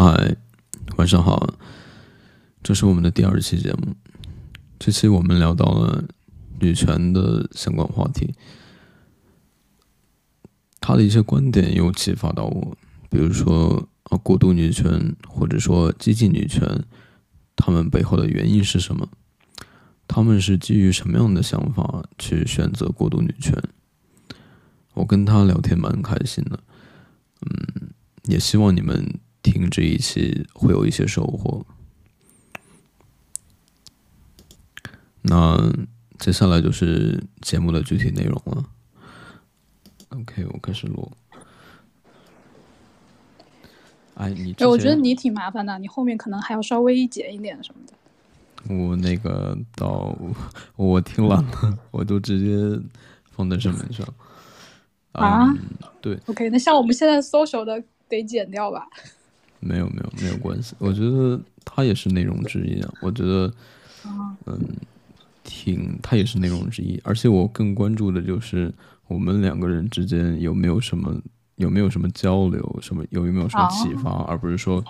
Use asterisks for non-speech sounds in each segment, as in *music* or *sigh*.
嗨，晚上好，这是我们的第二期节目。这期我们聊到了女权的相关话题，他的一些观点又启发到我，比如说啊，过度女权或者说激进女权，他们背后的原因是什么？他们是基于什么样的想法去选择过度女权？我跟他聊天蛮开心的，嗯，也希望你们听这一期会有一些收获。那接下来就是节目的具体内容了。OK，我开始录。哎，你哎，我觉得你挺麻烦的，你后面可能还要稍微剪一点什么的。我那个到我听完了，*laughs* 我都直接放在上面上。啊嗯，对，OK，那像我们现在 social 的得剪掉吧？没有没有没有关系，我觉得他也是内容之一啊。我觉得，嗯，挺他也是内容之一，而且我更关注的就是我们两个人之间有没有什么有没有什么交流，什么有没有什么启发，而不是说，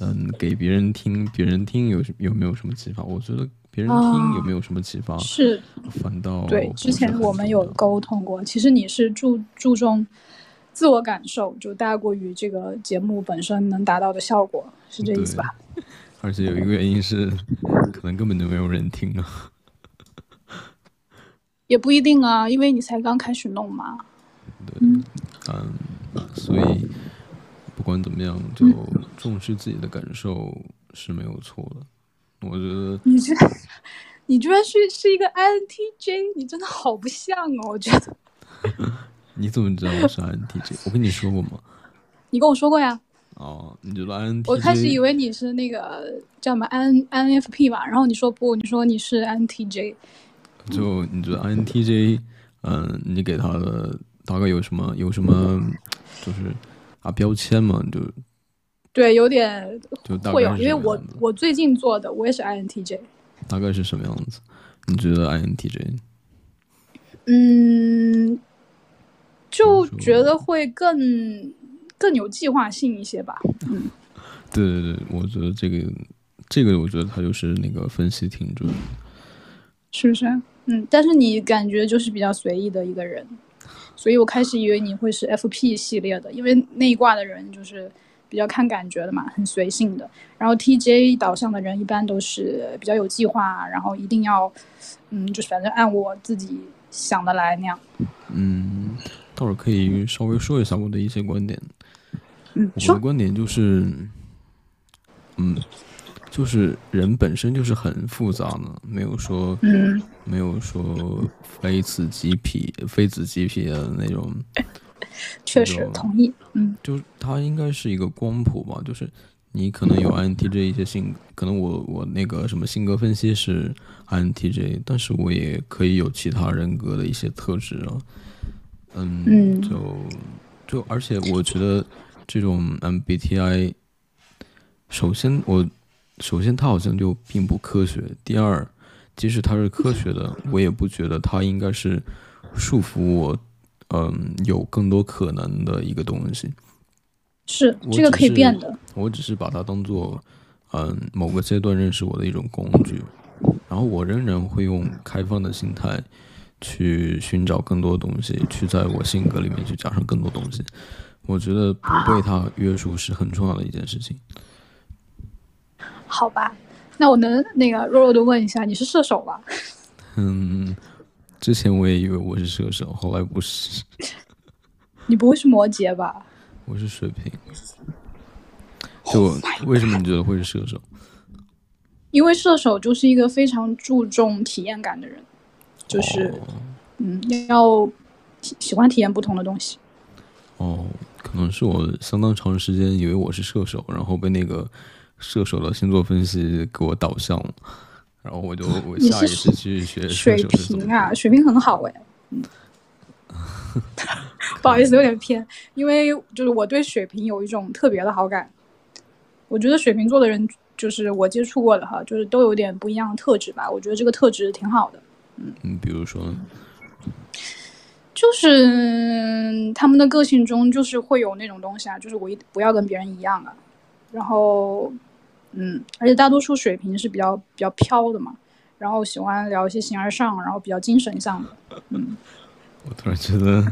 嗯，给别人听，别人听有有没有什么启发？我觉得别人听有没有什么启发，是。反倒对，之前我们有沟通过，其实你是注注重自我感受，就大过于这个节目本身能达到的效果，是这意思吧？而且有一个原因是，可能根本就没有人听啊。也不一定啊，因为你才刚开始弄嘛。对嗯，所以不管怎么样，就重视自己的感受是没有错的。我觉得，你这，你居然是是一个 INTJ，你真的好不像哦，我觉得。*laughs* 你怎么知道我是 INTJ？我跟你说过吗？你跟我说过呀，哦，你觉得 INTJ？我开始以为你是那个叫什么 N INFP 吧，然后你说不，你说你是 INTJ，就你觉得 INTJ，嗯，你给他的大概有什么有什么就是啊标签嘛？就对，有点就大会有，概因为我我最近做的我也是 INTJ，大概是什么样子？你觉得 INTJ？嗯，就觉得会更更有计划性一些吧。嗯，*laughs* 对对对，我觉得这个这个，我觉得他就是那个分析挺准的。是不是？嗯，但是你感觉就是比较随意的一个人，所以我开始以为你会是 FP 系列的，因为那一挂的人就是比较看感觉的嘛，很随性的。然后 TJ 导向的人一般都是比较有计划，然后一定要，嗯，就是反正按我自己想的来那样。嗯，倒是可以稍微说一下我的一些观点。嗯，我的观点就是，嗯，就是人本身就是很复杂的，没有说，嗯没有说非此即彼、非此即彼的那种，*laughs* 确实同意。嗯就是它应该是一个光谱吧，就是你可能有 INTJ 一些性，可能我我那个什么性格分析是 INTJ，但是我也可以有其他人格的一些特质啊，嗯，嗯就就而且我觉得这种 MBTI，首先我首先它好像就并不科学，第二，即使它是科学的，我也不觉得它应该是束缚我。嗯，有更多可能的一个东西，是我这个可以变的。我只是把它当做，嗯，某个阶段认识我的一种工具，然后我仍然会用开放的心态去寻找更多东西，去在我性格里面去加上更多东西。我觉得不被他约束是很重要的一件事情。好吧，那我能那个弱弱的问一下，你是射手吧？嗯，之前我也以为我是射手，后来不是，你不会是摩羯吧？我是水瓶。就为什么你觉得会是射手？因为射手就是一个非常注重体验感的人，就是、哦嗯，要喜欢体验不同的东西。哦，可能是我相当长时间以为我是射手，然后被那个射手的星座分析给我导向了，然后我就我下意识去学射水瓶啊，水瓶很好哎。嗯，*laughs* 不好意思，有点偏，因为就是我对水瓶有一种特别的好感。我觉得水瓶座的人，就是我接触过的哈，就是都有点不一样的特质吧。我觉得这个特质挺好的。嗯，比如说，就是嗯他们的个性中就是会有那种东西啊，就是我一不要跟别人一样啊，然后嗯，而且大多数水平是比较比较飘的嘛，然后喜欢聊一些形而上，然后比较精神向的，嗯。*laughs* 我突然觉得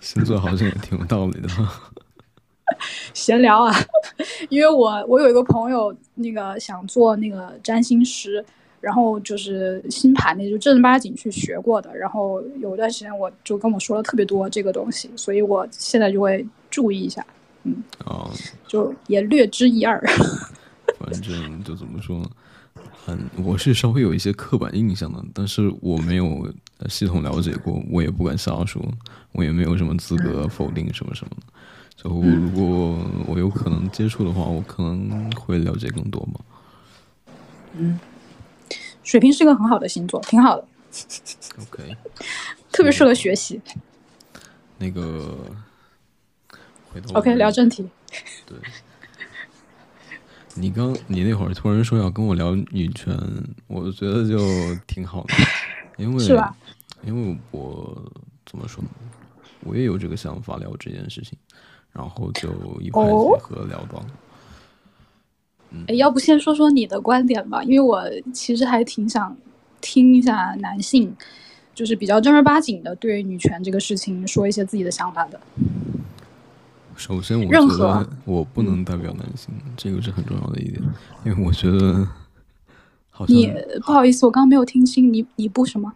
星座好像也挺有道理的。*laughs* 闲聊啊，*laughs* 因为我我有一个朋友，那个想做那个占星师，然后就是新盘的就正儿八经去学过的。然后有一段时间我就跟我说了特别多这个东西，所以我现在就会注意一下，嗯，哦，就也略知一二。*laughs* 反正就怎么说，嗯，我是稍微有一些刻板印象的，但是我没有系统了解过，我也不敢瞎说，我也没有什么资格否定什么什么的。就如果我有可能接触的话，我可能会了解更多嘛。嗯，水瓶是个很好的星座，挺好的。OK，特别适合学习。那个，回头 OK 聊正题。对。你刚你那会儿突然说要跟我聊女权，我觉得就挺好的，*laughs* 因为是吧？因为我怎么说呢？我也有这个想法聊这件事情。然后就一拍即合聊到。哎，要不先说说你的观点吧，因为我其实还挺想听一下男性，就是比较正儿八经的对女权这个事情说一些自己的想法的。首先，我觉得我不能代表男性，这个是很重要的一点，因为我觉得好像你不好意思，我刚刚没有听清你你不什么？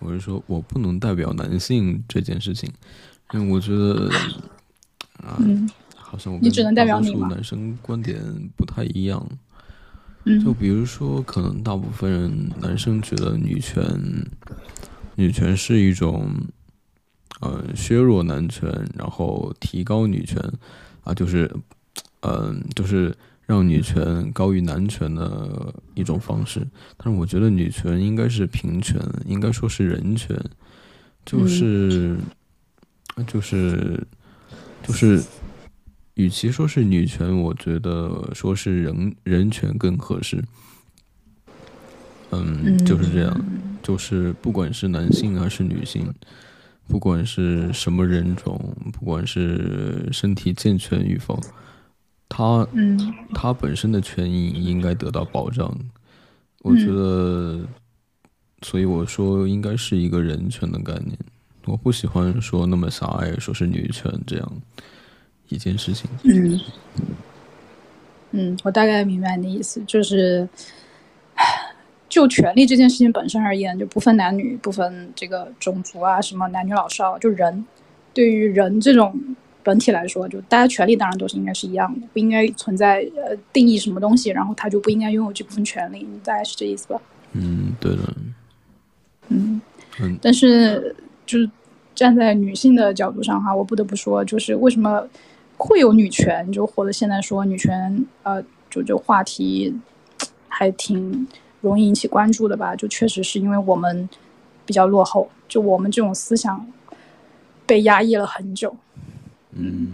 我是说我不能代表男性这件事情，因为我觉得。嗯，好像我你只能代表你男生观点不太一样。嗯，就比如说，可能大部分人男生觉得女权，女权是一种，呃，削弱男权，然后提高女权，啊，就是，嗯，就是让女权高于男权的一种方式。但是我觉得女权应该是平权，应该说是人权，就是，就是。就是，与其说是女权，我觉得说是人人权更合适。嗯，就是这样。就是不管是男性还是女性，不管是什么人种，不管是身体健全与否，他他本身的权益应该得到保障。我觉得，所以我说应该是一个人权的概念。我不喜欢说那么狭隘，说是女权这样一件事情。嗯，嗯，我大概明白你的意思，就是就权利这件事情本身而言，就不分男女，不分这个种族啊，什么男女老少，就人对于人这种本体来说，就大家权利当然都是应该是一样的，不应该存在呃定义什么东西，然后他就不应该拥有这部分权利，大概是这意思吧？嗯，对的。嗯嗯，但是。就是站在女性的角度上哈，我不得不说，就是为什么会有女权，就或者现在说女权，呃，就就话题还挺容易引起关注的吧？就确实是因为我们比较落后，就我们这种思想被压抑了很久。嗯。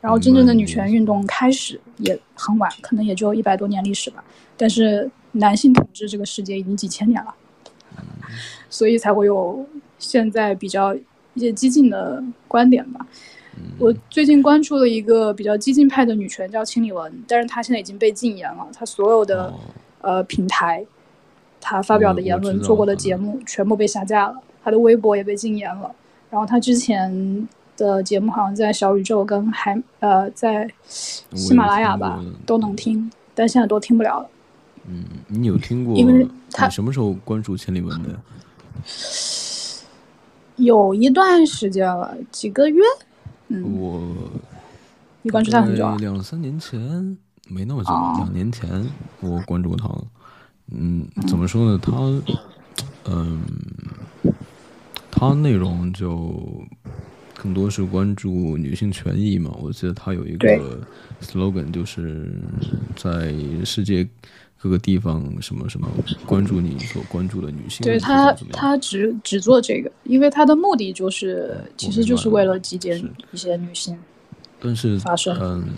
然后真正的女权运动开始也很晚，可能也就一百多年历史吧。但是男性统治这个世界已经几千年了，所以才会有。现在比较一些激进的观点吧。我最近关注了一个比较激进派的女权，叫清理文，但是她现在已经被禁言了。她所有的呃平台，她发表的言论、做过的节目全部被下架了，她的微博也被禁言了。然后她之前的节目好像在小宇宙跟海呃在喜马拉雅吧都能听，但现在都听不了了。嗯，你有听过？因为他什么时候关注千里文的？有一段时间了，几个月。嗯，我你关注他很久啊？两三年前没那么久，两年前我关注他了。嗯，怎么说呢？他，嗯，他内容就更多是关注女性权益嘛。我记得他有一个 slogan，就是在世界。各个地方什么什么关注你所关注的女性，对他他只只做这个，因为他的目的就是其实就是为了集结一些女性。但是发生嗯，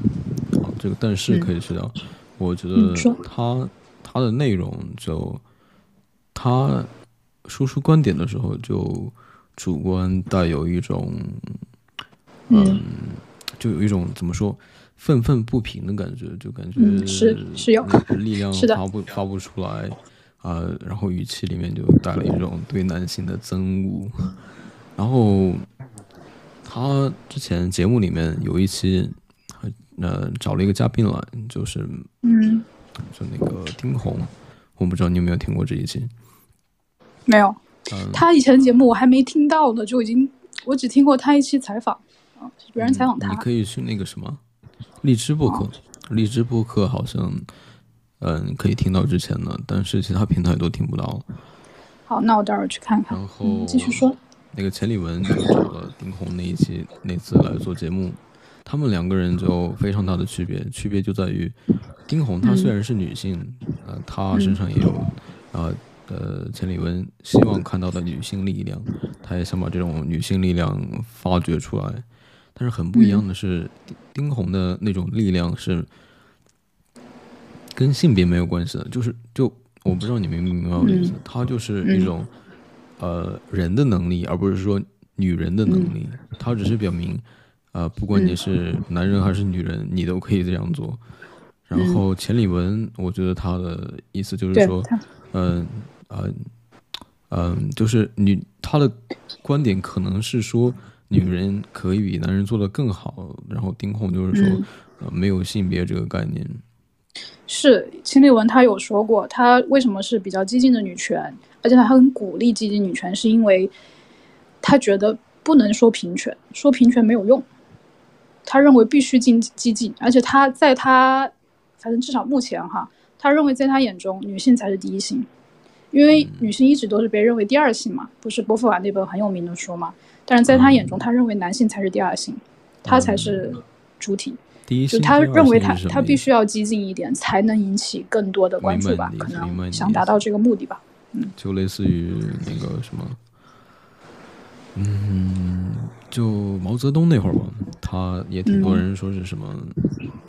好，这个但是可以去掉。我觉得他他的内容就他输出观点的时候就主观带有一种嗯，就有一种怎么说愤愤不平的感觉，就感觉嗯是是有。力量发不发不出来啊、然后语气里面就带了一种对男性的憎恶，然后他之前节目里面有一期，呃，找了一个嘉宾来，就是嗯，就那个丁红，我不知道你有没有听过这一期，没有。嗯，他以前的节目我还没听到呢，就已经我只听过他一期采访啊，别人采访他。你。可以去那个什么荔枝播客，荔枝播客好像嗯可以听到之前的，但是其他平台都听不到了。好，那我待会儿去看看。然后嗯，继续说。那个钱理文就找了丁红那一期那次来做节目，他们两个人就非常大的区别，区别就在于丁红她虽然是女性，呃，她身上也有啊呃钱理文希望看到的女性力量，她也想把这种女性力量发掘出来，但是很不一样的是，丁丁红的那种力量是跟性别没有关系的，就是就我不知道你明不明白我的意思，他就是一种。呃人的能力，而不是说女人的能力。它只是表明，呃，不管你是男人还是女人，你都可以这样做。然后钱理文，我觉得他的意思就是说，嗯嗯嗯，就是你他的观点可能是说，女人可以比男人做的更好。然后丁控就是说，呃，没有性别这个概念。是秦立文他有说过，他为什么是比较激进的女权，而且他很鼓励激进女权，是因为他觉得不能说平权，说平权没有用。他认为必须进激进，而且他在他反正至少目前哈，他认为在他眼中女性才是第一性，因为女性一直都是被认为第二性嘛，不是波伏娃那本很有名的书嘛。但是在他眼中，他认为男性才是第二性，他才是主体。第一性，就他认为他他必须要激进一点，才能引起更多的关注吧？可能想达到这个目的吧。就类似于那个什么，嗯，就毛泽东那会儿吧，他也挺多人说是什么，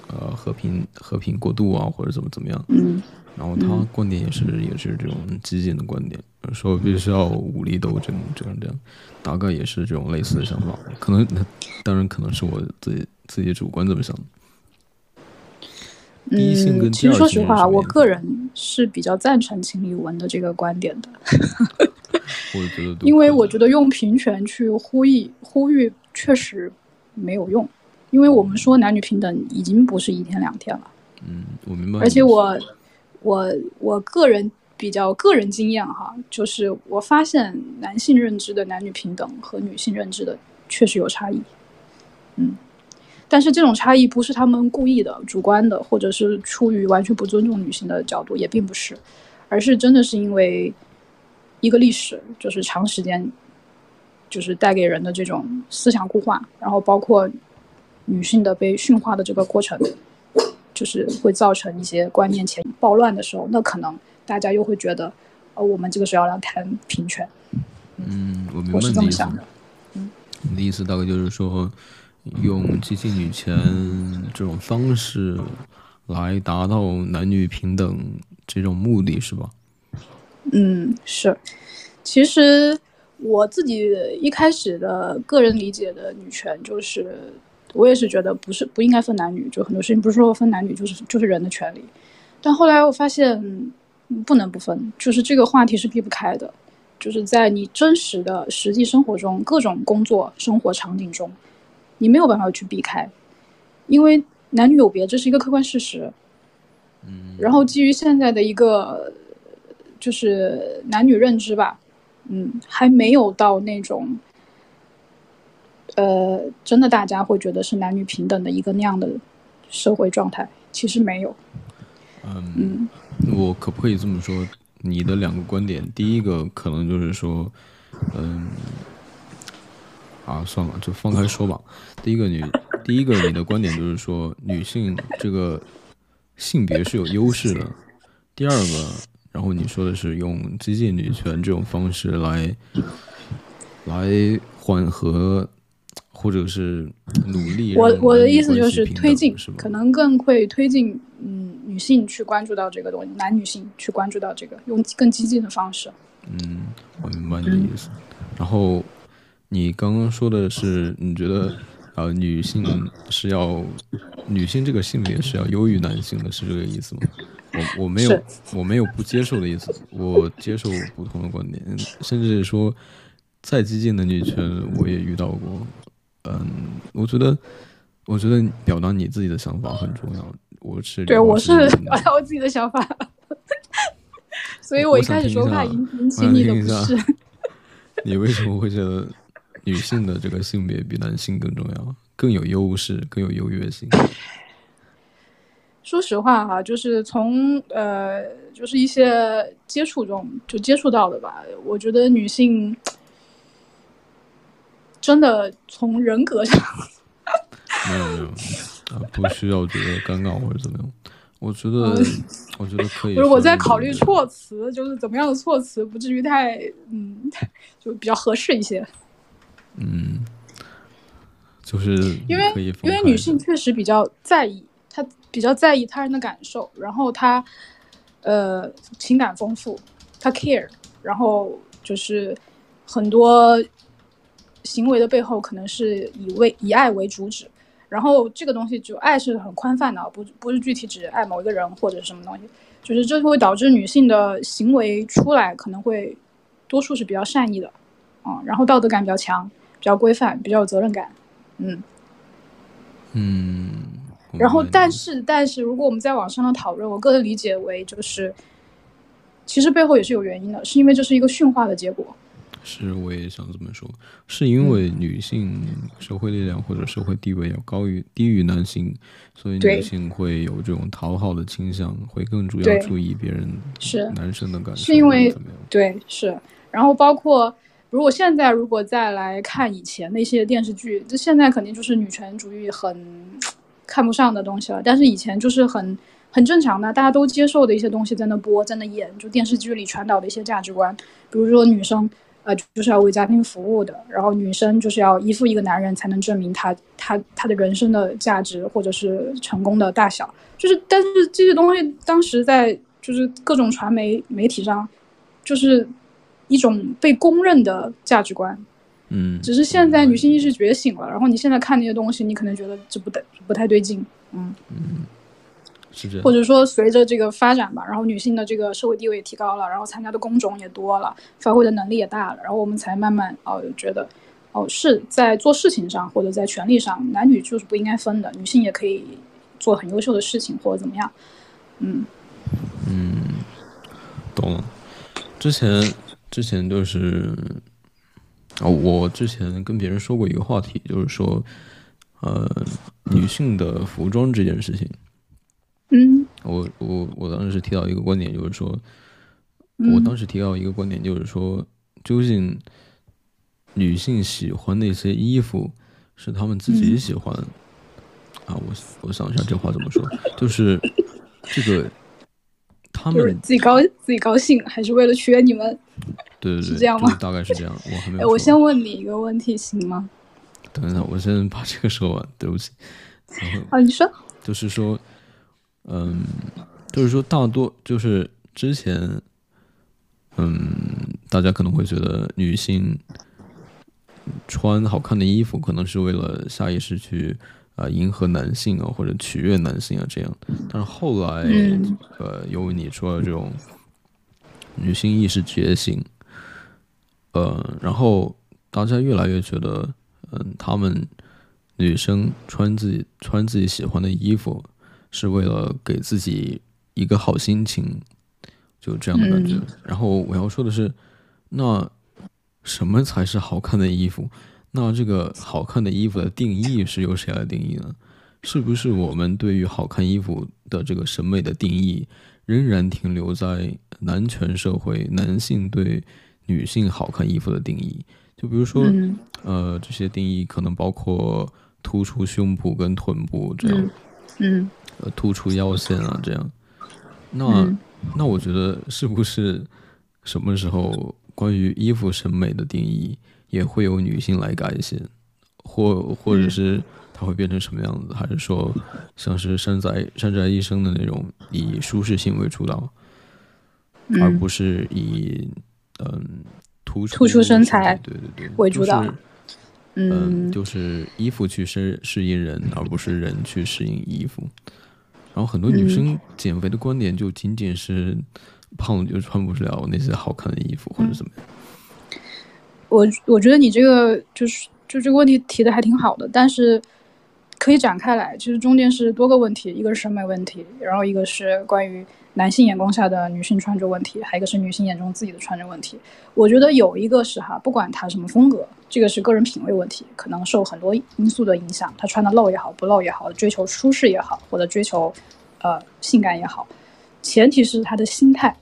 呃，和平和平过渡啊，或者怎么怎么样。嗯然后他观点也是也是这种激进的观点，说必须要武力斗争，这样这样，大概也是这种类似的想法。可能当然可能是我自己自己主观这么想嗯，其实说实话，我个人是比较赞成秦理文的这个观点的，*laughs* 我觉得因为我觉得用平权去呼吁呼吁确实没有用，因为我们说男女平等已经不是一天两天了。嗯，我明白。而且我我我个人比较个人经验哈，就是我发现男性认知的男女平等和女性认知的确实有差异，嗯，但是这种差异不是他们故意的、主观的，或者是出于完全不尊重女性的角度，也并不是，而是真的是因为一个历史，就是长时间，就是带给人的这种思想固化，然后包括女性的被驯化的这个过程。就是会造成一些观念前暴乱的时候，那可能大家又会觉得，呃，我们这个时候要谈平权，嗯，我明白你的意思这么想的。你的意思大概就是说，用激进女权这种方式来达到男女平等这种目的，是吧？嗯，是。其实我自己一开始的个人理解的女权，就是我也是觉得不是不应该分男女，就很多事情不是说分男女就是就是人的权利。但后来我发现嗯不能不分，就是这个话题是避不开的，就是在你真实的实际生活中各种工作生活场景中，你没有办法去避开，因为男女有别，这是一个客观事实。嗯，然后基于现在的一个就是男女认知吧，嗯，还没有到那种，呃，真的大家会觉得是男女平等的一个那样的社会状态，其实没有，嗯，嗯我可不可以这么说？你的两个观点，第一个可能就是说，嗯，啊，算了，就放开说吧。第一个你，第一个你的观点就是说，女性这个性别是有优势的。第二个，然后你说的是用激进女权这种方式来来缓和，或者是努力我我的意思就是推进是，可能更会推进，嗯，女性去关注到这个东西，男女性去关注到这个，用更激进的方式。嗯，我明白你的意思。然后你刚刚说的是，你觉得呃，女性是要女性这个性别是要优于男性的，是这个意思吗？我我没有我没有不接受的意思，我接受不同的观点，甚至说再激进的女权我也遇到过。嗯，我觉得我觉得表达你自己的想法很重要。我是对，我是表达我自己的想法，*laughs* 所以我一开始说话引引起你的不适。*laughs* 你为什么会觉得女性的这个性别比男性更重要，更有优势，更有优越性？*laughs* 说实话哈，就是从呃，就是一些接触中就接触到的吧。我觉得女性真的从人格上，没有没有啊，不需要觉得尴尬或者怎么样。我觉得我觉得可以。*laughs* 如果在考虑措辞，就是怎么样的措辞不至于太嗯，就比较合适一些。嗯，就是因为因为女性确实比较在意。她比较在意他人的感受，然后她，呃，情感丰富，她 care，然后就是很多行为的背后可能是以为以爱为主旨，然后这个东西就爱是很宽泛的，不不是具体指爱某一个人或者是什么东西，就是这会导致女性的行为出来可能会多数是比较善意的，啊，然后道德感比较强，比较规范，比较有责任感，嗯，嗯。然后，但是，但是，如果我们在网上的讨论，我个人理解为就是，其实背后也是有原因的，是因为这是一个驯化的结果。是，我也想这么说，是因为女性社会力量或者社会地位要高于低于男性，所以女性会有这种讨好的倾向，会更主要注意别人是男生的感受。是因为对是，然后包括如果现在如果再来看以前那些电视剧，这现在肯定就是女权主义很。看不上的东西了，但是以前就是很很正常的，大家都接受的一些东西在那播，在那演，就电视剧里传导的一些价值观，比如说女生，呃，就是要为家庭服务的，然后女生就是要依附一个男人才能证明她她她的人生的价值或者是成功的大小，就是，但是这些东西当时在就是各种传媒媒体上，就是一种被公认的价值观。嗯，只是现在女性意识觉醒了，然后你现在看那些东西，你可能觉得这不对，不太对劲，嗯。嗯，或者说随着这个发展吧，然后女性的这个社会地位也提高了，然后参加的工种也多了，发挥的能力也大了，然后我们才慢慢哦觉得，哦是在做事情上或者在权利上，男女就是不应该分的，女性也可以做很优秀的事情或者怎么样，嗯嗯，懂了。之前之前就是。啊，我之前跟别人说过一个话题，就是说，呃，女性的服装这件事情。嗯，我我我当时提到一个观点，就是说，我当时提到一个观点，就是说，究竟女性喜欢那些衣服是她们自己喜欢啊？我我想一下这话怎么说，就是这个。他们自己高自己高兴，还是为了取悦你们？对对对，*laughs* 是这样吗？大概是这样。我还没有。哎，我先问你一个问题，行吗？等一下，我先把这个说完。对不起。*laughs* 啊，你说。就是说，嗯，就是说，大多就是之前，嗯，大家可能会觉得女性穿好看的衣服，可能是为了下意识去。啊，迎合男性啊，或者取悦男性啊，这样。但是后来，呃，由于你说的这种女性意识觉醒，呃，然后大家越来越觉得，嗯，她们女生穿自己穿自己喜欢的衣服，是为了给自己一个好心情，就这样的感觉。然后我要说的是，那什么才是好看的衣服？那这个好看的衣服的定义是由谁来定义呢？是不是我们对于好看衣服的这个审美的定义，仍然停留在男权社会男性对女性好看衣服的定义？就比如说，呃，这些定义可能包括突出胸部跟臀部这样，嗯，呃，突出腰线啊这样。那那我觉得是不是什么时候关于衣服审美的定义？也会有女性来改写，或或者是它会变成什么样子？还是说像是山宅山宅医生的那种以舒适性为主导，而不是以嗯突突出身材对对对为主导？嗯，就是衣服去适适应人，而不是人去适应衣服。然后很多女生减肥的观点就仅仅是胖了就穿不了那些好看的衣服或者怎么样。我我觉得你这个就是就这个问题提的还挺好的，但是可以展开来，其实中间是多个问题，一个是审美问题，然后一个是关于男性眼光下的女性穿着问题，还有一个是女性眼中自己的穿着问题。我觉得有一个是哈，不管她什么风格，这个是个人品味问题，可能受很多因素的影响，她穿的露也好，不露也好，追求舒适也好，或者追求呃性感也好，前提是她的心态，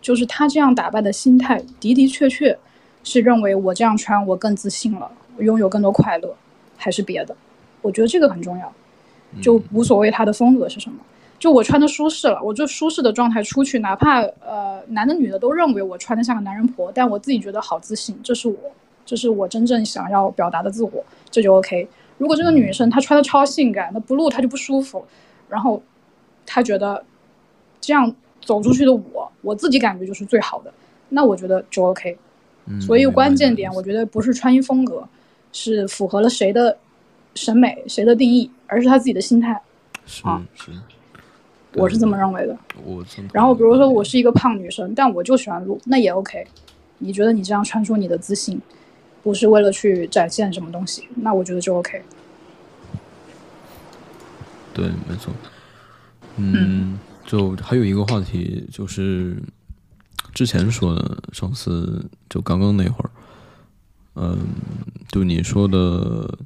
就是她这样打扮的心态的的确确。是认为我这样穿我更自信了，拥有更多快乐，还是别的？我觉得这个很重要，就无所谓她的风格是什么，就我穿的舒适了，我就舒适的状态出去，哪怕呃男的女的都认为我穿的像个男人婆，但我自己觉得好自信，这是我，这是我真正想要表达的自我，这就 OK。如果这个女生她穿的超性感，那不露她就不舒服，然后她觉得这样走出去的我，我自己感觉就是最好的，那我觉得就 OK。所以关键点，我觉得不是穿衣风格，是符合了谁的审美、谁的定义，而是她自己的心态。是是，我是这么认为的。我然后比如说我是一个胖女生，但我就喜欢露，那也 OK。你觉得你这样穿出你的自信，不是为了去展现什么东西，那我觉得就 OK。对，没错。嗯，就还有一个话题就是。之前说的，上次就刚刚那会儿，嗯，就你说的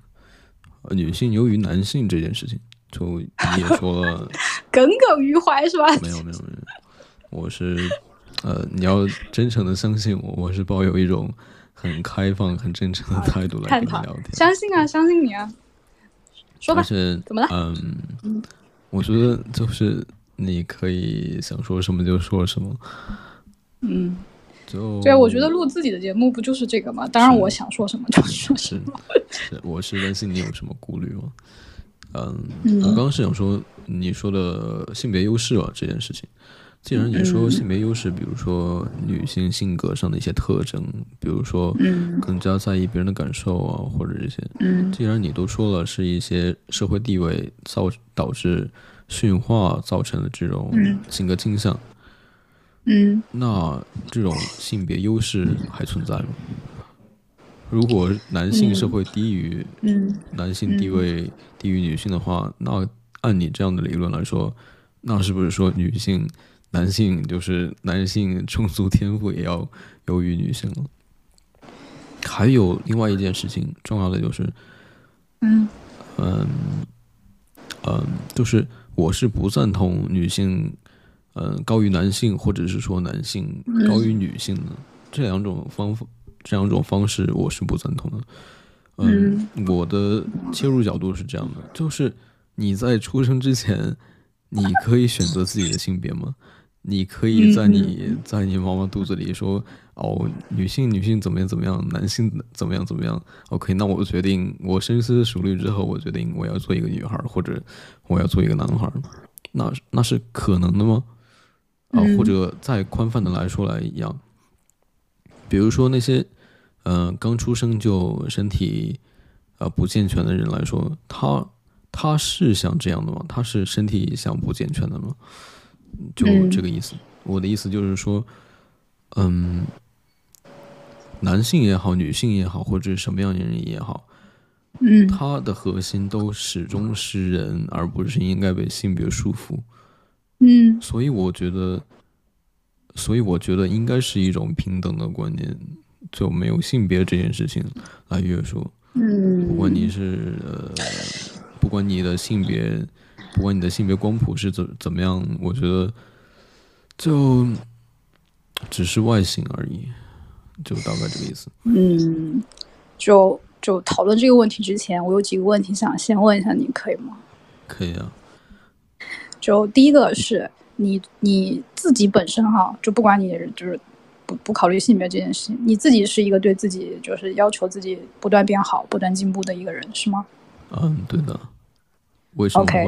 女性优于男性这件事情，就你也说了，*laughs* 耿耿于怀是吧？没有没有没有，我是呃，你要真诚的相信我，我是抱有一种很开放、很真诚的态度来跟你聊天。相信啊，相信你啊，说吧，怎么了？嗯，我觉得就是你可以想说什么就说什么。嗯，就对，我觉得录自己的节目不就是这个吗？当然，我想说什么就说什么。是，我是担心你有什么顾虑吗？嗯，我刚刚是想说你说的性别优势啊这件事情。既然你说性别优势，比如说女性性格上的一些特征，比如说更加在意别人的感受啊，或者这些。嗯。既然你都说了是一些社会地位造导致驯化造成的这种性格倾向。嗯，那这种性别优势还存在吗？如果男性社会低于，嗯，男性地位低于女性的话，那按你这样的理论来说，那是不是说女性、男性就是男性充足天赋也要优于女性了？还有另外一件事情，重要的就是，嗯，嗯，嗯，就是我是不赞同女性。嗯，高于男性，或者是说男性高于女性的这两种方法，这两种方式，我是不赞同的。嗯，我的切入角度是这样的，就是你在出生之前，你可以选择自己的性别吗？*laughs* 你可以在你在你妈妈肚子里说，哦，女性女性怎么样怎么样，男性怎么样怎么样？OK，那我决定，我深思熟虑之后，我决定我要做一个女孩，或者我要做一个男孩，那那是可能的吗？啊，或者再宽泛的来说来一样，比如说那些，嗯，刚出生就身体啊不健全的人来说，他他是想这样的吗？他是身体想不健全的吗？就这个意思。我的意思就是说，嗯，男性也好，女性也好，或者什么样的人也好，嗯，他的核心都始终是人，而不是应该被性别束缚。嗯，所以我觉得，所以我觉得应该是一种平等的观念，就没有性别这件事情来约束。嗯，不管你是呃，不管你的性别，不管你的性别光谱是怎怎么样，我觉得就只是外形而已，就大概这个意思。嗯，就就讨论这个问题之前，我有几个问题想先问一下你，可以吗？可以啊。就第一个是你你自己本身哈，就不管你就是不不考虑性别这件事情，你自己是一个对自己就是要求自己不断变好、不断进步的一个人，是吗？嗯，对的。为什么会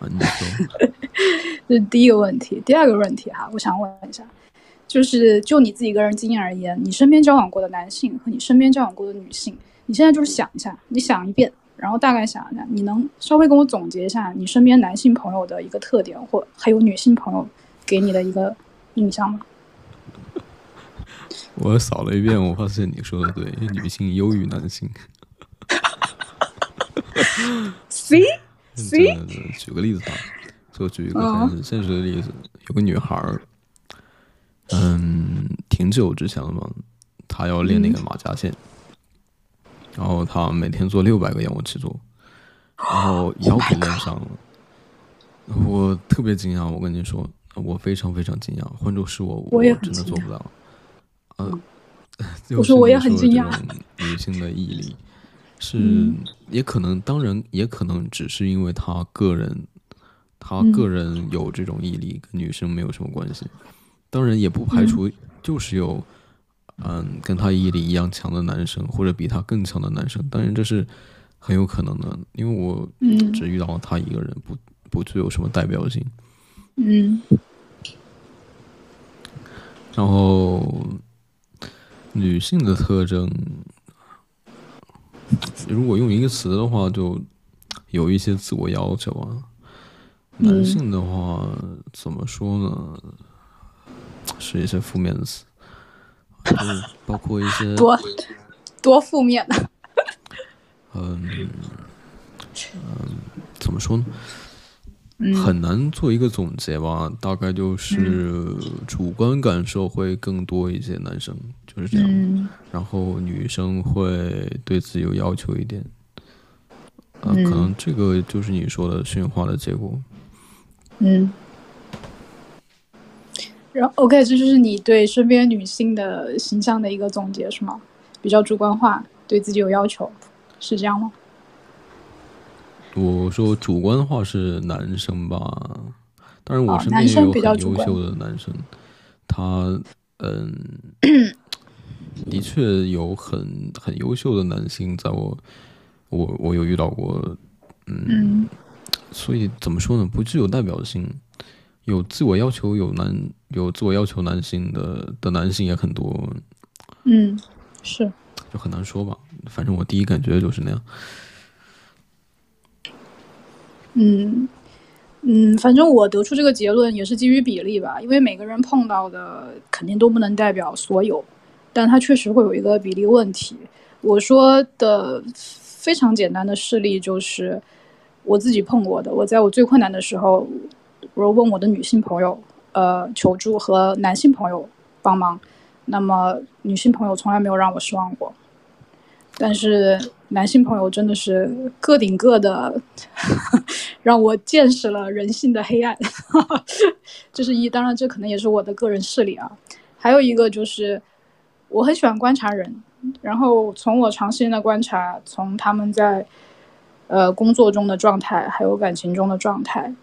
啊？你说。*laughs* 这是第一个问题。第二个问题哈，我想问一下，就是就你自己个人经验而言，你身边交往过的男性和你身边交往过的女性，你现在就是想一下，你想一遍，然后大概想一下，你能稍微跟我总结一下你身边男性朋友的一个特点，或还有女性朋友给你的一个印象吗？*laughs* 我扫了一遍，我发现你说的对，女性优于男性。C 的举个例子吧，就举一个很现实的例子，有个女孩儿，嗯，挺久之前了嘛，她要练那个马甲线，然后他每天做六百个仰卧起坐，*gasps* 然后腰给练伤了。我特别惊讶，我跟你说，我非常非常惊讶。换做是我，我真的做不到。呃，*laughs* 我说我也很惊讶女性的毅力是，嗯也可能，当然也可能只是因为她个人，她嗯个人有这种毅力，跟女生没有什么关系。当然也不排除就是有，嗯，嗯跟她毅力一样强的男生，或者比她更强的男生。当然这是很有可能的，因为我只遇到了她一个人，不不具有什么代表性。嗯然后女性的特征，如果用一个词的话，就有一些自我要求啊。男性的话，怎么说呢？是一些负面的词，就是包括一些多多负面的，嗯嗯，怎么说呢？嗯很难做一个总结吧，大概就是主观感受会更多一些，男生就是这样。嗯然后女生会对自己有要求一点，呃，嗯可能这个就是你说的驯化的结果。嗯。然后 OK，这就是你对身边女性的形象的一个总结是吗？比较主观化，对自己有要求，是这样吗？我说主观化是男生吧，当然我哦身边也有男生比较很优秀的男生，他嗯，的确有很很优秀的男性，在我我我有遇到过，嗯所以怎么说呢？不具有代表性，有自我要求有男有自我要求男性的的男性也很多，嗯，是。就很难说吧。反正我第一感觉就是那样。嗯嗯，反正我得出这个结论也是基于比例吧，因为每个人碰到的肯定都不能代表所有，但它确实会有一个比例问题。我说的非常简单的事例就是我自己碰过的，我在我最困难的时候，我问我的女性朋友呃求助和男性朋友帮忙，那么女性朋友从来没有让我失望过。但是男性朋友真的是个顶个的，*laughs* 让我见识了人性的黑暗。*laughs* 这是一，当然这可能也是我的个人视力啊。还有一个就是，我很喜欢观察人，然后从我长时间的观察，从他们在呃工作中的状态，还有感情中的状态，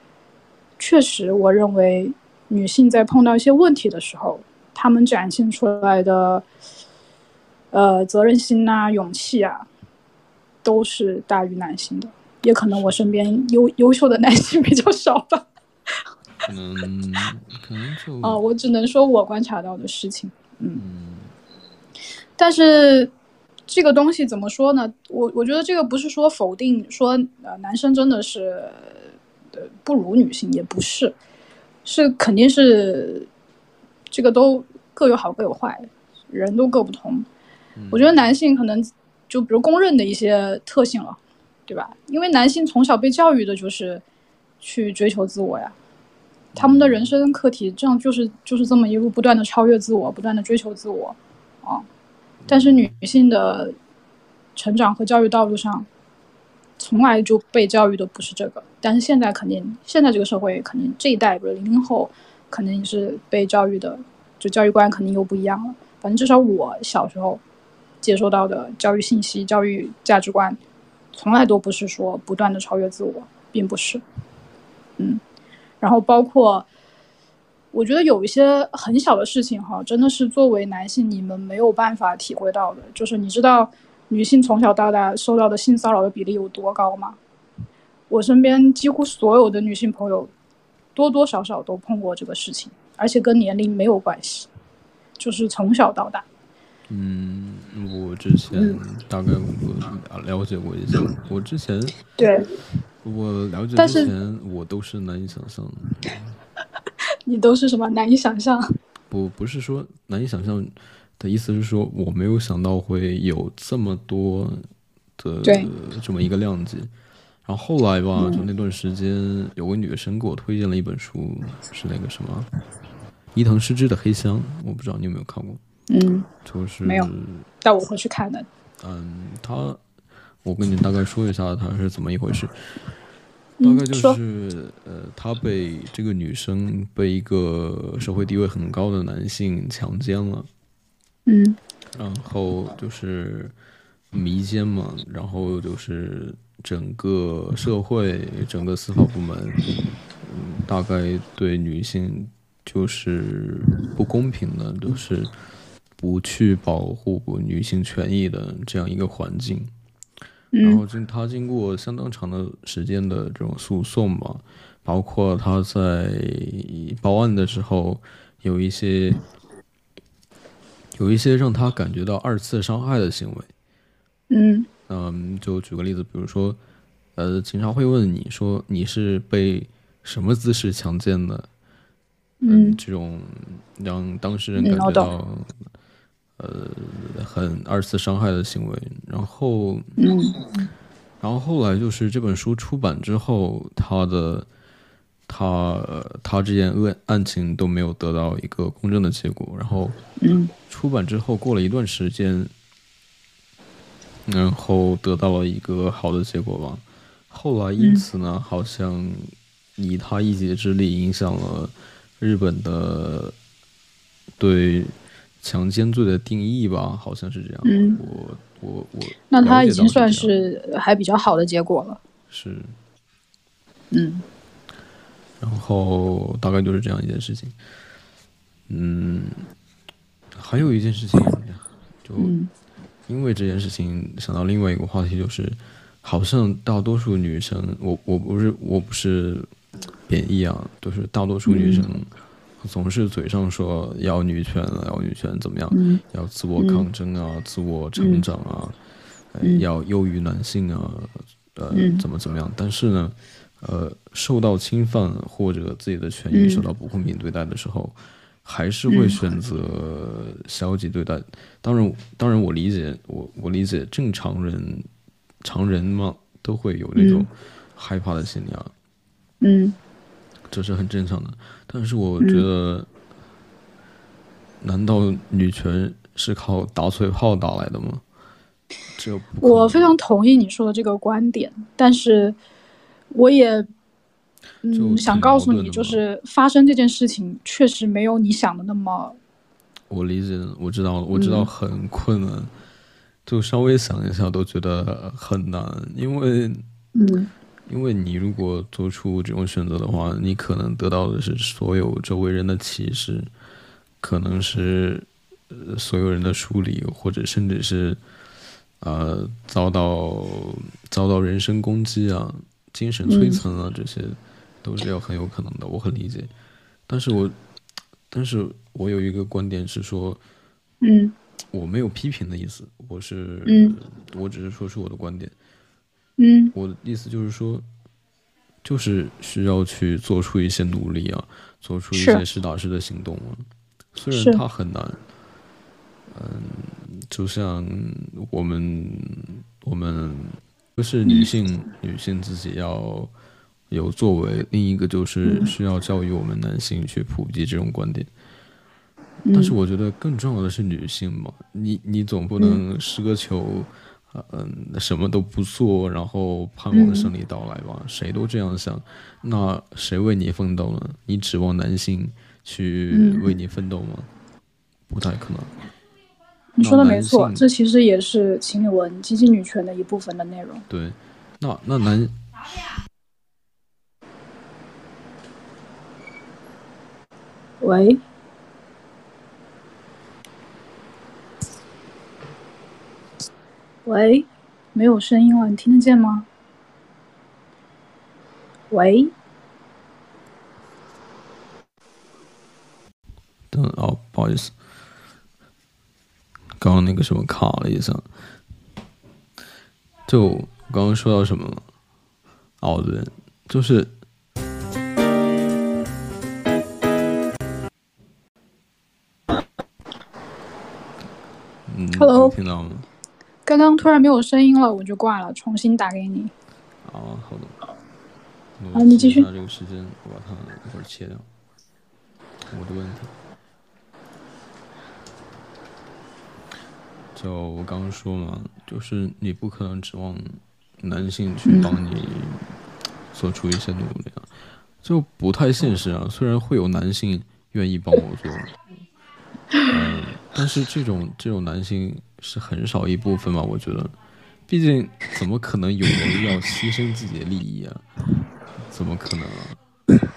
确实，我认为女性在碰到一些问题的时候，她们展现出来的。呃，责任心呐、勇气啊，都是大于男性的。也可能我身边优优秀的男性比较少吧。可能可能就啊、我只能说我观察到的事情。嗯，但是这个东西怎么说呢？我我觉得这个不是说否定说呃男生真的是呃不如女性，也不是，是肯定是这个都各有好各有坏，人都各不同。我觉得男性可能就比如公认的一些特性了，对吧？因为男性从小被教育的就是去追求自我呀，他们的人生课题这样就是就是这么一路不断的超越自我，不断的追求自我，啊。但是女性的成长和教育道路上，从来就被教育的不是这个。但是现在肯定，现在这个社会肯定这一代，比如零零后，肯定是被教育的，就教育观肯定又不一样了。反正至少我小时候接收到的教育信息、教育价值观，从来都不是说不断的超越自我，并不是。嗯，然后包括，我觉得有一些很小的事情哈，真的是作为男性你们没有办法体会到的，就是你知道女性从小到大受到的性骚扰的比例有多高吗？我身边几乎所有的女性朋友，多多少少都碰过这个事情，而且跟年龄没有关系，就是从小到大。嗯，我之前大概我了解过一下，我之前对，我了解之前我都是难以想象的，*laughs* 你都是什么难以想象？不不是说难以想象的意思是说我没有想到会有这么多的这么一个量级。然后后来吧，就那段时间有个女生给我推荐了一本书，是那个什么伊藤诗织的《黑箱》，我不知道你有没有看过，嗯，就是没有但我会去看的。嗯，他，我跟你大概说一下他是怎么一回事。大嗯概就是，呃，他被这个女生被一个社会地位很高的男性强奸了，嗯然后就是迷奸嘛，然后就是整个社会、整个司法部门，嗯，大概对女性就是不公平的，就是不去保护女性权益的这样一个环境。然后嗯经他经过相当长的时间的这种诉讼吧，包括他在报案的时候有一些有一些让他感觉到二次伤害的行为。嗯嗯，就举个例子，比如说，呃，警察会问你说你是被什么姿势强奸的？嗯这种让当事人感觉到，呃，很二次伤害的行为。然后，嗯然后后来就是这本书出版之后，他的他呃他这件案案情都没有得到一个公正的结果。然后嗯出版之后，过了一段时间，然后得到了一个好的结果吧。后来因此呢，好像以他一己之力影响了日本的对强奸罪的定义吧，好像是这样。嗯我我我，那他已经算是还比较好的结果了。是，嗯然后大概就是这样一件事情。嗯，还有一件事情，就嗯。因为这件事情想到另外一个话题，就是好像大多数女生，我我不是我不是贬义啊，就是大多数女生总是嘴上说要女权了，要女权怎么样，嗯。要自我抗争啊，自我成长啊，要优于男性啊，呃，嗯。怎么怎么样？但是呢，呃，受到侵犯或者自己的权益嗯受到不公平对待的时候，还是会嗯选择消极对待。当然，当然我理解，我我理解正常人，常人嘛都会有那种嗯害怕的心理啊，嗯这是很正常的。但是我觉得，难道女权是靠打嘴炮打来的吗？这我非常同意你说的这个观点，但是我也嗯想告诉你，就是发生这件事情确实没有你想的那么我理解，我知道，我知道嗯很困难，就稍微想一下都觉得很难，因为嗯。因为你如果做出这种选择的话，你可能得到的是所有周围人的歧视，可能是呃所有人的疏离，或者甚至是呃遭到遭到人身攻击啊、精神摧残啊，这些都是要很有可能的，我很理解。但是我但是我有一个观点是说，嗯我没有批评的意思，我是、嗯我只是说出我的观点。嗯我的意思就是说，就是需要去做出一些努力啊，做出一些实打实的行动啊。虽然它很难，嗯，就像我们我们就是女性，女性自己要有作为，另一个就是需要教育我们男性去普及这种观点。但是嗯我觉得更重要的是女性嘛，你你总不能奢求，嗯、什么都不做，然后盼望胜利到来吧？谁都这样想，那谁为你奋斗呢？你指望男性去嗯为你奋斗吗？不太可能。你说的没错，这其实也是情侣文激进女权的一部分的内容。对，那那男喂，喂，没有声音了，你听得见吗？喂，等哦，不好意思，刚刚那个什么卡了一下，就刚刚说到什么了？哦对，就是，嗯，Hello，听到吗？刚刚突然没有声音了，我就挂了，重新打给你。哦，好的。好，你继续。这个时间，我把它一会儿切掉。我的问题。就我刚刚说嘛，就是你不可能指望男性去帮你做出一些努力啊，就不太现实啊。虽然会有男性愿意帮我做，嗯，但是这种这种男性是很少一部分嘛。我觉得，毕竟怎么可能有人要牺牲自己的利益啊？怎么可能啊？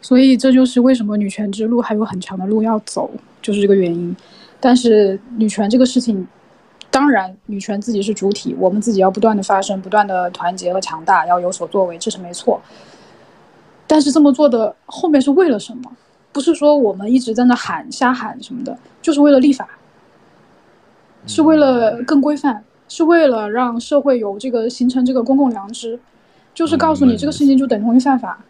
所以这就是为什么女权之路还有很长的路要走，就是这个原因。但是女权这个事情，当然女权自己是主体，我们自己要不断的发声，不断的团结和强大，要有所作为，这是没错。但是这么做的后面是为了什么？不是说我们一直在那喊瞎喊什么的，就是为了立法，是为了更规范，是为了让社会有这个形成这个公共良知，就是告诉你这个事情就等同于犯法，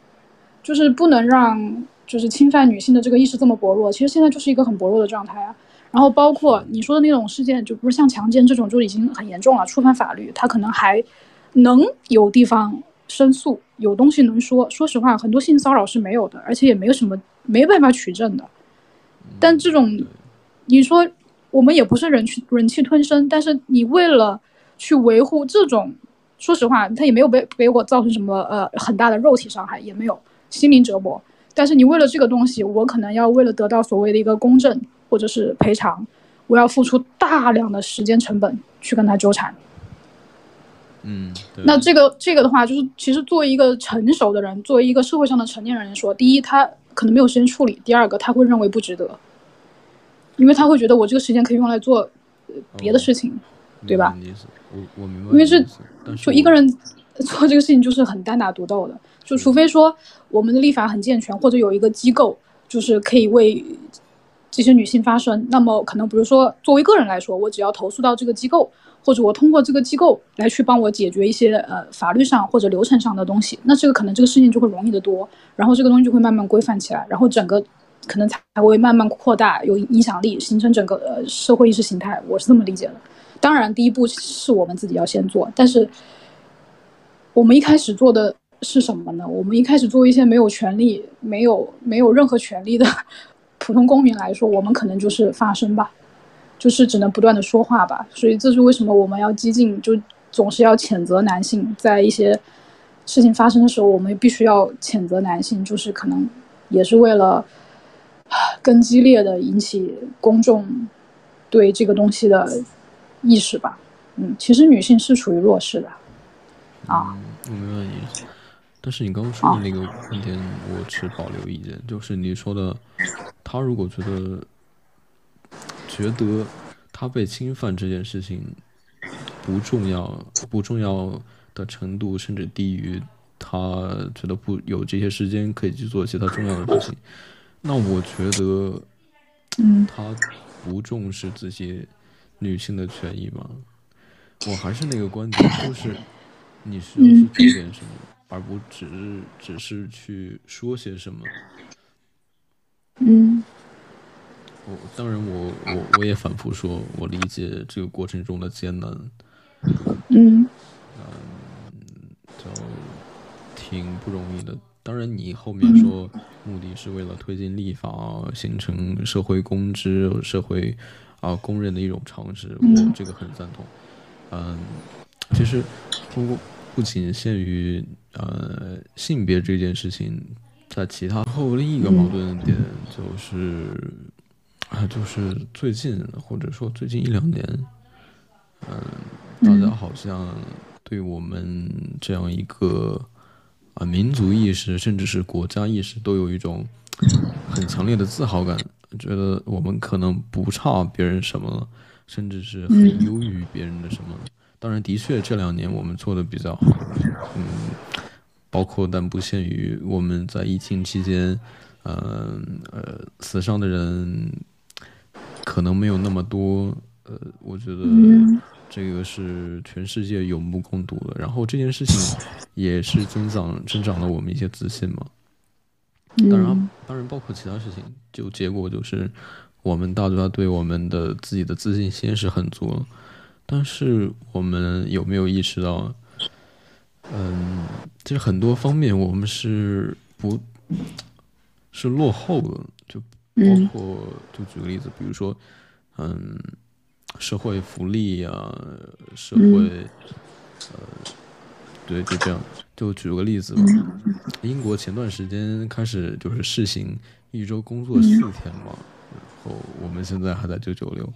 就是不能让就是侵犯女性的这个意识这么薄弱。其实现在就是一个很薄弱的状态啊。然后包括你说的那种事件，就不是像强奸这种就已经很严重了，触犯法律，他可能还能有地方申诉，有东西能说。说实话，很多性骚扰是没有的，而且也没有什么没办法取证的。但这种，你说我们也不是忍气忍气吞声，但是你为了去维护这种，说实话，他也没有被给我造成什么呃很大的肉体伤害，也没有心灵折磨。但是你为了这个东西，我可能要为了得到所谓的一个公正。或者是赔偿，我要付出大量的时间成本去跟他纠缠。嗯，那这个这个的话，就是其实作为一个成熟的人，作为一个社会上的成年人来说，第一，他可能没有时间处理；第二个，他会认为不值得，因为他会觉得我这个时间可以用来做别的事情，对吧？我我明白。因为是就一个人做这个事情就是很单打独斗的，就除非说我们的立法很健全，或者有一个机构就是可以为。这些女性发声，那么可能比如说，作为个人来说，我只要投诉到这个机构，或者我通过这个机构来去帮我解决一些呃法律上或者流程上的东西，那这个可能这个事情就会容易得多，然后这个东西就会慢慢规范起来，然后整个可能才会慢慢扩大，有影响力，形成整个呃社会意识形态。我是这么理解的。当然，第一步是我们自己要先做，但是我们一开始做的是什么呢？我们一开始做一些没有权利、没有没有任何权利的。普通公民来说，我们可能就是发声吧，就是只能不断的说话吧。所以这是为什么我们要激进，就总是要谴责男性，在一些事情发生的时候，我们必须要谴责男性，就是可能也是为了 *sighs* 更激烈的引起公众对这个东西的意识吧。嗯，其实女性是处于弱势的啊。我明白意思。但是你刚刚说的那个观点，我持保留意见。就是你说的，他如果觉得觉得他被侵犯这件事情不重要，不重要的程度甚至低于他觉得不有这些时间可以去做其他重要的事情，那我觉得，嗯，他不重视这些女性的权益吗？我还是那个观点，就是你需要去做点什么。而不只是只是去说些什么。嗯，我当然我我我也反复说，我理解这个过程中的艰难。嗯，嗯，就挺不容易的。当然，你后面说目的是为了推进立法，形成社会公知、社会啊公认的一种常识，我这个很赞同。嗯，其实通过。不仅限于呃性别这件事情，在其他后另一个矛盾点就是啊，就是最近或者说最近一两年，嗯，大家好像对我们这样一个啊民族意识甚至是国家意识都有一种 *laughs* 很强烈的自豪感，觉得我们可能不差别人什么了，甚至是很优于别人的什么。当然，的确，这两年我们做的比较好，嗯，包括但不限于我们在疫情期间，呃呃，死伤的人可能没有那么多，呃，我觉得这个是全世界有目共睹的。然后这件事情也是增长增长了我们一些自信嘛。当然，当然包括其他事情，就结果就是我们大家对我们的自己的自信心是很足，但是我们有没有意识到，嗯，其实很多方面我们是不，是落后的，就包括就举个例子，比如说，嗯。社会福利啊，社会，呃，对，就这样。就举个例子吧，英国前段时间开始就是试行一周工作四天嘛，然后我们现在还在九九六，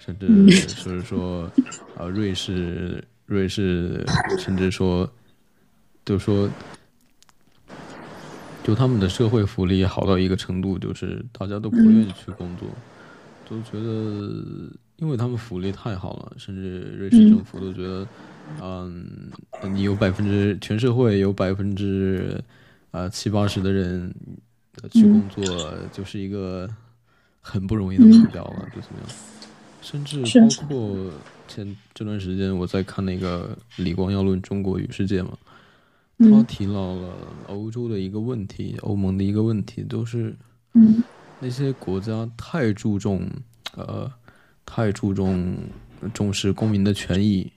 甚至就是说，啊，瑞士，瑞士甚至说，就说，就他们的社会福利好到一个程度，就是大家都不愿意去工作，都觉得。因为他们福利太好了，甚至瑞士政府都觉得，嗯，你有百分之全社会有百分之啊七八十的人去工作，就是一个很不容易的目标了，就怎么样？甚至包括前这段时间我在看那个李光耀论中国与世界嘛，他提到了欧洲的一个问题，欧盟的一个问题，都是那些国家太注重呃。太注重重视公民的权益，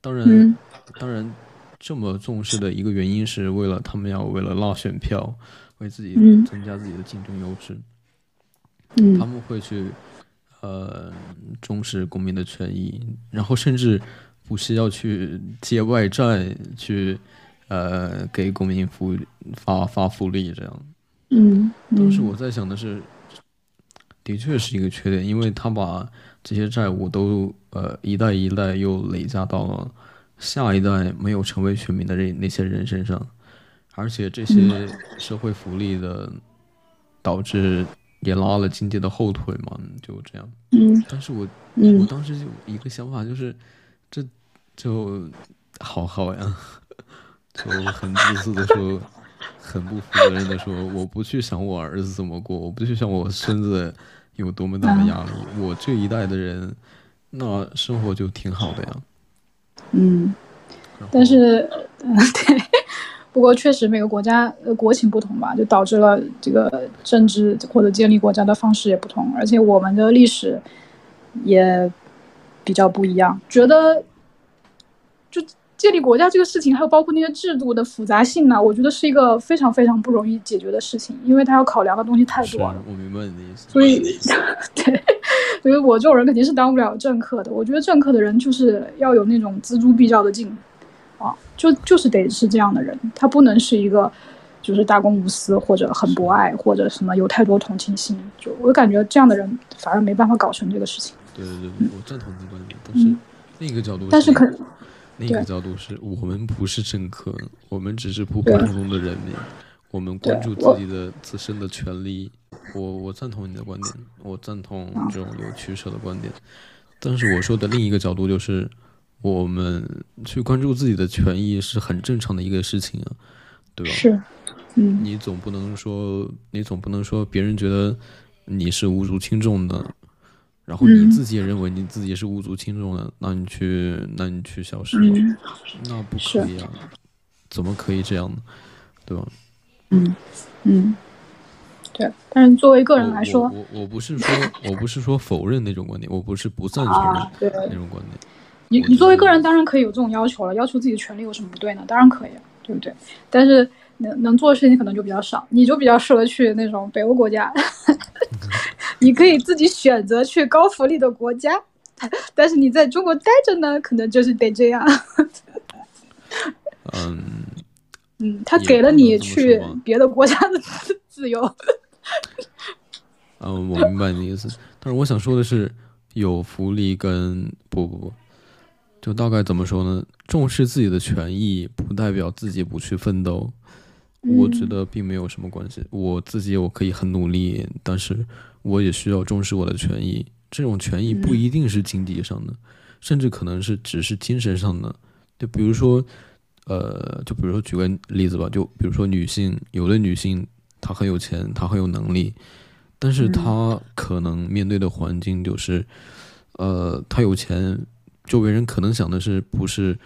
当然，当然，这么重视的一个原因是为了他们要为了拉选票，为自己增加自己的竞争优势。他们会去呃重视公民的权益，然后甚至不惜要去借外债去呃给公民福发发福利这样。嗯，当时我在想的是，的确是一个缺点，因为他把。这些债务都呃一代一代又累加到了下一代没有成为全民的那那些人身上，而且这些社会福利的导致也拉了经济的后腿嘛，就这样。嗯。但是我我当时就一个想法就是，这就好好呀，就很自私的说，很不负责任的说，我不去想我儿子怎么过，我不去想我孙子。有多么大的压力？我这一代的人，那生活就挺好的呀。嗯，但是，嗯，*laughs* 对，不过确实每个国家呃国情不同吧，就导致了这个政治或者建立国家的方式也不同，而且我们的历史也比较不一样，觉得就。建立国家这个事情，还有包括那些制度的复杂性呢，我觉得是一个非常非常不容易解决的事情，因为它要考量的东西太多了。我明白你的意思。所以，*laughs* 对，所以我这种人肯定是当不了政客的。我觉得政客的人就是要有那种锱铢必较的劲，啊，就就是得是这样的人，他不能是一个就是大公无私或者很博爱或者什么有太多同情心。就我感觉这样的人反而没办法搞成这个事情。对对对，我赞同你的观点，但是另一个角度，但是可。另一个角度是我们不是政客，我们只是普普通通的人民，我们关注自己的自身的权利。我我赞同你的观点，我赞同这种有取舍的观点。但是我说的另一个角度就是，我们去关注自己的权益是很正常的一个事情啊，对吧？是，嗯，你总不能说，你总不能说别人觉得你是无足轻重的。然后你自己也认为你自己是无足轻重的，那你去，那你去消失了，那不可以啊！怎么可以这样呢？对吧？嗯嗯，对。但是作为个人来说，我我不是说我不是说否认那种观点，我不是不赞成那种观点。你你作为个人当然可以有这种要求了，要求自己的权利有什么不对呢？当然可以，对不对？但是能能做的事情可能就比较少，你就比较适合去那种北欧国家。*laughs* 你可以自己选择去高福利的国家，*laughs* 但是你在中国待着呢，可能就是得这样。嗯嗯，他给了你去别的国家的 *laughs* 自由。嗯，我明白你的意思，但是我想说的是，有福利跟不不不，就大概怎么说呢？重视自己的权益，不代表自己不去奋斗。我觉得并没有什么关系。我自己我可以很努力，但是。我也需要重视我的权益，这种权益不一定是经济上的，甚至可能是只是精神上的。就比如说，呃，就比如说举个例子吧，就比如说女性，有的女性她很有钱，她很有能力，但是她可能面对的环境就是，呃，她有钱，周围人可能想的是不是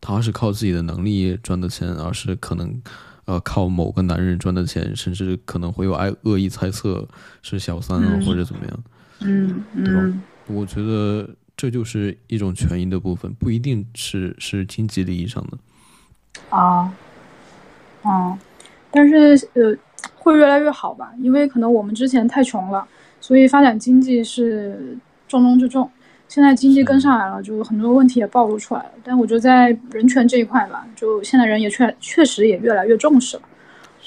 他是靠自己的能力赚的钱，而是可能呃靠某个男人赚的钱，甚至可能会有爱恶意猜测是小三啊或者怎么样，嗯对吧嗯？我觉得这就是一种权益的部分，不一定是是经济利益上的。啊，嗯，但是呃，会越来越好吧？因为可能我们之前太穷了，所以发展经济是重中之重。现在经济跟上来了，就很多问题也暴露出来了。但我觉得在人权这一块吧，就现在人也确确实也越来越重视了。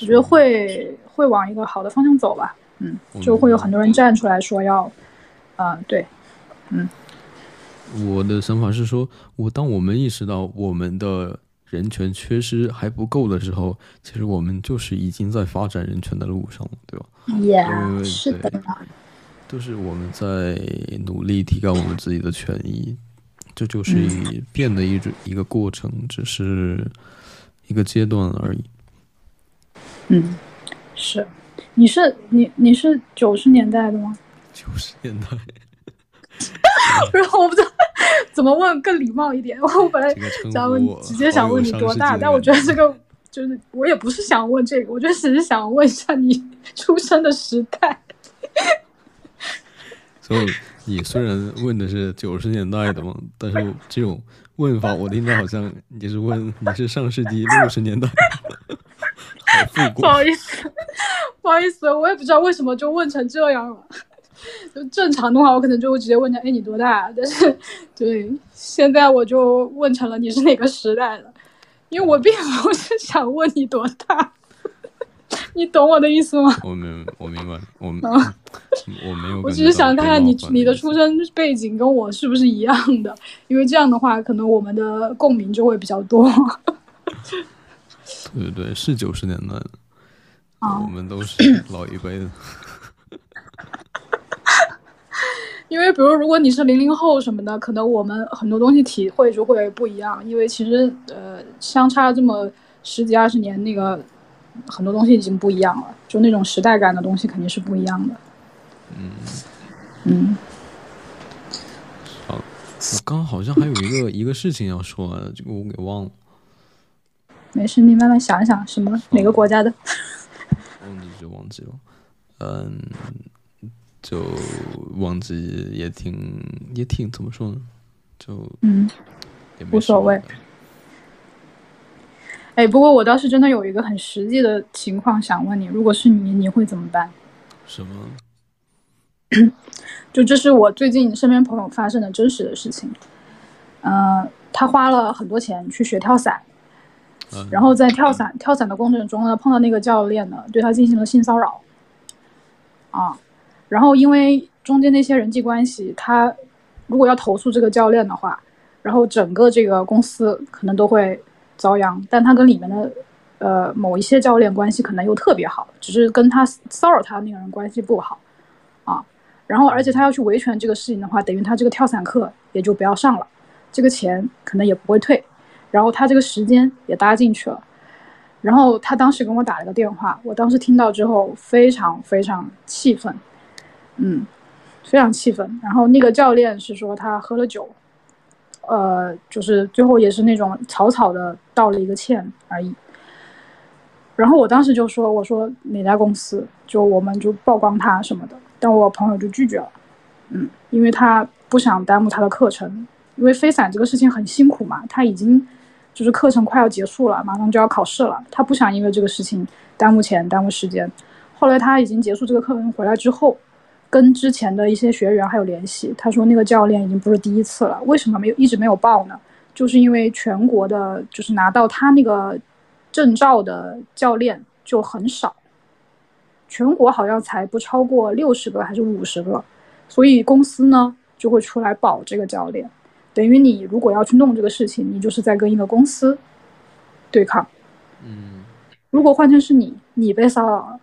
我觉得会会往一个好的方向走吧。嗯，就会有很多人站出来说要，啊、对，嗯我的想法是说，我当我们意识到我们的人权缺失还不够的时候，其实我们就是已经在发展人权的路上了，对吧？也、对是的呢。都是我们在努力提高我们自己的权益，这就是一变的一种一个过程，只是一个阶段而已。嗯，是，你是你你是九十年代的吗？九十年代 *laughs* 然后，我不知道 *laughs* 怎么问更礼貌一点。我本来想问，直接想问你多大，但我觉得这个就是我也不是想问这个，我就只是想问一下你出生的时代。所以你虽然问的是九十年代的嘛，*laughs* 但是这种问法我听着好像你是问你是上世纪六十年代，*laughs* 不好意思，不好意思，我也不知道为什么就问成这样了。就正常的话，我可能就会直接问他，哎，你多大？但是，对，现在我就问成了你是哪个时代的，因为我并不是想问你多大，你懂我的意思吗？我明我明白，我 *laughs* 啊我没有。我只是想看看你你的出身。生背景跟我是不是一样的，因为这样的话，可能我们的共鸣就会比较多。*laughs* 对对对，是九十年代的，啊我们都是 *coughs* 老一辈的。*laughs* 因为比如如果你是零零后什么的，可能我们很多东西体会就会不一样，因为其实呃相差这么十几二十年，那个很多东西已经不一样了，就那种时代感的东西肯定是不一样的。嗯，嗯，好，我刚好像还有一个一个事情要说，这个我给忘了，没事，你慢慢想一想，什么哪个国家的？*laughs* 忘记就忘记了。嗯，就忘记也挺也挺怎么说呢？就嗯，无所谓。哎，不过我倒是真的有一个很实际的情况想问你，如果是你，你会怎么办？什么？*coughs* 就这是我最近身边朋友发生的真实的事情。呃，他花了很多钱去学跳伞，嗯，然后在跳伞跳伞的过程中呢，碰到那个教练呢，对他进行了性骚扰。啊，然后因为中间那些人际关系，他如果要投诉这个教练的话，然后整个这个公司可能都会遭殃，但他跟里面的呃某一些教练关系可能又特别好，只是跟他骚扰他的那个人关系不好啊。然后而且他要去维权这个事情的话，等于他这个跳伞课也就不要上了，这个钱可能也不会退，然后他这个时间也搭进去了。然后他当时跟我打了个电话，我当时听到之后非常非常气愤，嗯，非常气愤。然后那个教练是说他喝了酒，呃，就是最后也是那种草草的道了一个歉而已。然后我当时就说，我说哪家公司，就我们就曝光他什么的，但我朋友就拒绝了，嗯，因为他不想耽误他的课程，因为飞伞这个事情很辛苦嘛，他已经就是课程快要结束了，马上就要考试了，他不想因为这个事情耽误钱、耽误时间。后来他已经结束这个课程回来之后，跟之前的一些学员还有联系，他说那个教练已经不是第一次了，为什么没有一直没有报呢？就是因为全国的，就是拿到他那个证照的教练就很少，全国好像才不超过六十个还是五十个，所以公司呢就会出来保这个教练。等于你如果要去弄这个事情，你就是在跟一个公司对抗。嗯，如果换成是你，你被骚扰了，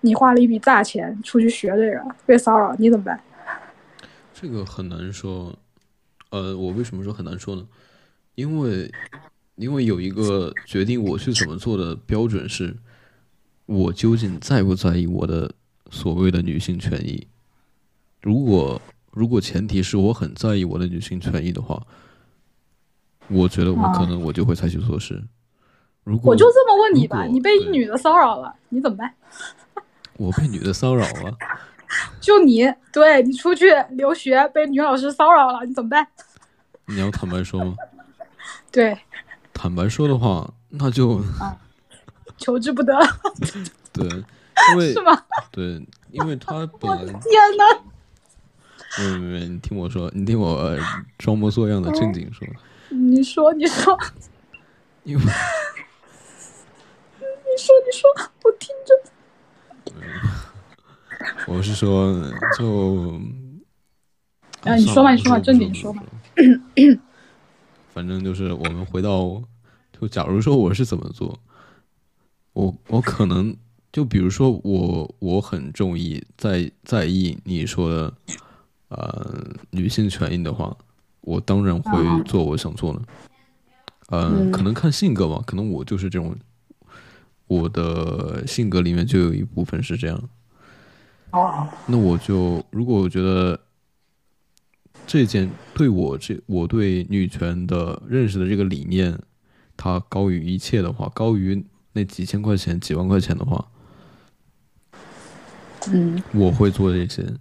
你花了一笔大钱出去学这个，被骚扰，你怎么办？这个很难说。呃，我为什么说很难说呢？因为因为有一个决定我去怎么做的标准是，我究竟在不在意我的所谓的女性权益。如果如果前提是我很在意我的女性权益的话，我觉得我可能我就会采取措施。如果我就这么问你吧，你被一女的骚扰了，你怎么办？我被女的骚扰了，*laughs* 就你，对你出去留学被女老师骚扰了，你怎么办？你要坦白说吗？*laughs* 对，坦白说的话，那就求之不得，*laughs* 对，因为是吗？对，因为他本来天哪！没有没有，你听我说，你听我呃装模作样的正经说，你说，你说，因为你说，你说，我听着。*laughs* 我是说就，啊你说吧你说吧正经说吧。*coughs* 反正就是我们回到，就假如说我是怎么做，我我可能就比如说我我很中意在在意你说的呃女性权益的话，我当然会嗯做我想做的。呃，嗯可能看性格吧，可能我就是这种，我的性格里面就有一部分是这样。哦，那我就如果我觉得这件对我这我对女权的认识的这个理念，它高于一切的话，高于那几千块钱、几万块钱的话，嗯我会做这些。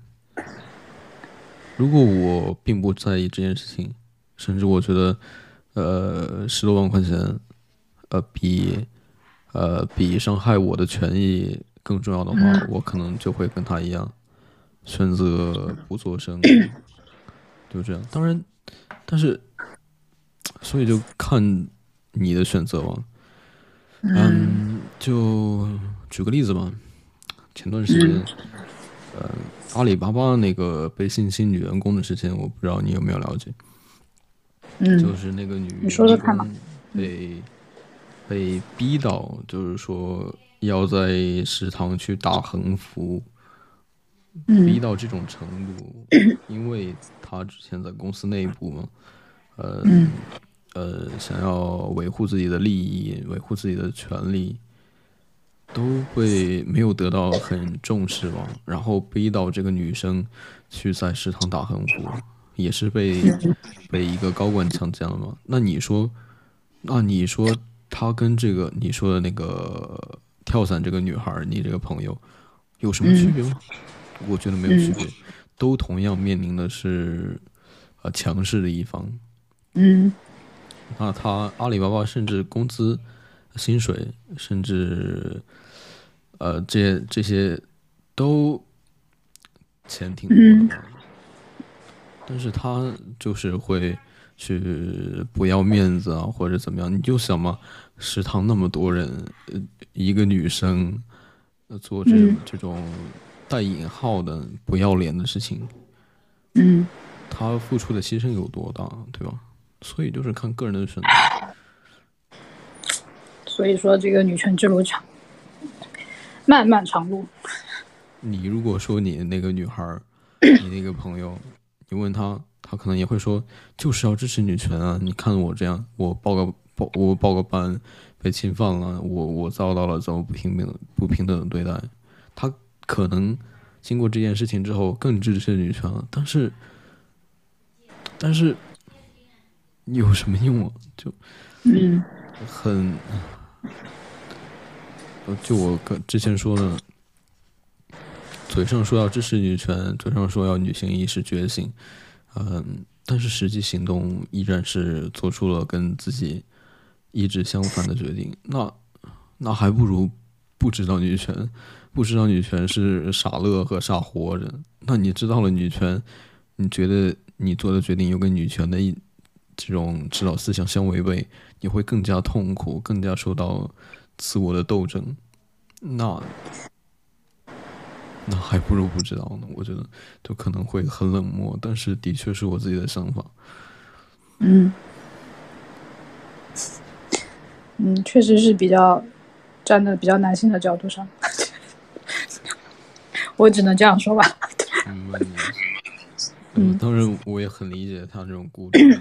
如果我并不在意这件事情，甚至我觉得，呃，十多万块钱，呃，比，呃，比伤害我的权益更重要的话，嗯我可能就会跟他一样，选择不做声，*coughs* 就这样。当然，但是，所以就看你的选择吧。嗯，就举个例子吧，前段时间，呃，阿里巴巴那个被性侵女员工的事情，我不知道你有没有了解。就嗯是那个女你说说员看被被逼到，就是说要在食堂去打横幅，逼嗯到这种程度，*clears throat* 因为他之前在公司内部嘛，呃、嗯呃，想要维护自己的利益，维护自己的权利，都被没有得到很重视吧，然后逼到这个女生去在食堂打横幅，也是被被一个高管强奸了嘛？那你说，那你说他跟这个你说的那个跳伞这个女孩，你这个朋友有什么区别吗？我觉得没有区别，都同样面临的是呃强势的一方。嗯。那他阿里巴巴甚至工资、薪水，甚至呃这些这些都钱挺多的吧，但是他就是会去不要面子啊，或者怎么样？你就想嘛，食堂那么多人，一个女生做这种、这种带引号的不要脸的事情，嗯她付出的牺牲有多大，对吧？所以就是看个人的选择。所以说这个女权之路长，漫漫长路。你如果说你那个女孩，你那个朋友，你问她，她可能也会说，就是要支持女权啊！你看我这样，我报个报我报个班被侵犯了，我我遭到了这么不平等不平等的对待，他可能经过这件事情之后更支持女权了，但是但是有什么用啊？就嗯很，呃就我跟之前说的，嘴上说要支持女权，嘴上说要女性意识觉醒，嗯，但是实际行动依然是做出了跟自己意志相反的决定，那那还不如不知道女权，不知道女权是傻乐和傻活着。那你知道了女权，你觉得你做的决定又跟女权的一这种指导思想相违背，你会更加痛苦，更加受到自我的斗争。那那还不如不知道呢。我觉得就可能会很冷漠，但是的确是我自己的想法。嗯嗯，确实是比较站在比较男性的角度上，*laughs* 我只能这样说吧。*laughs* 嗯，嗯当然我也很理解他这种顾虑，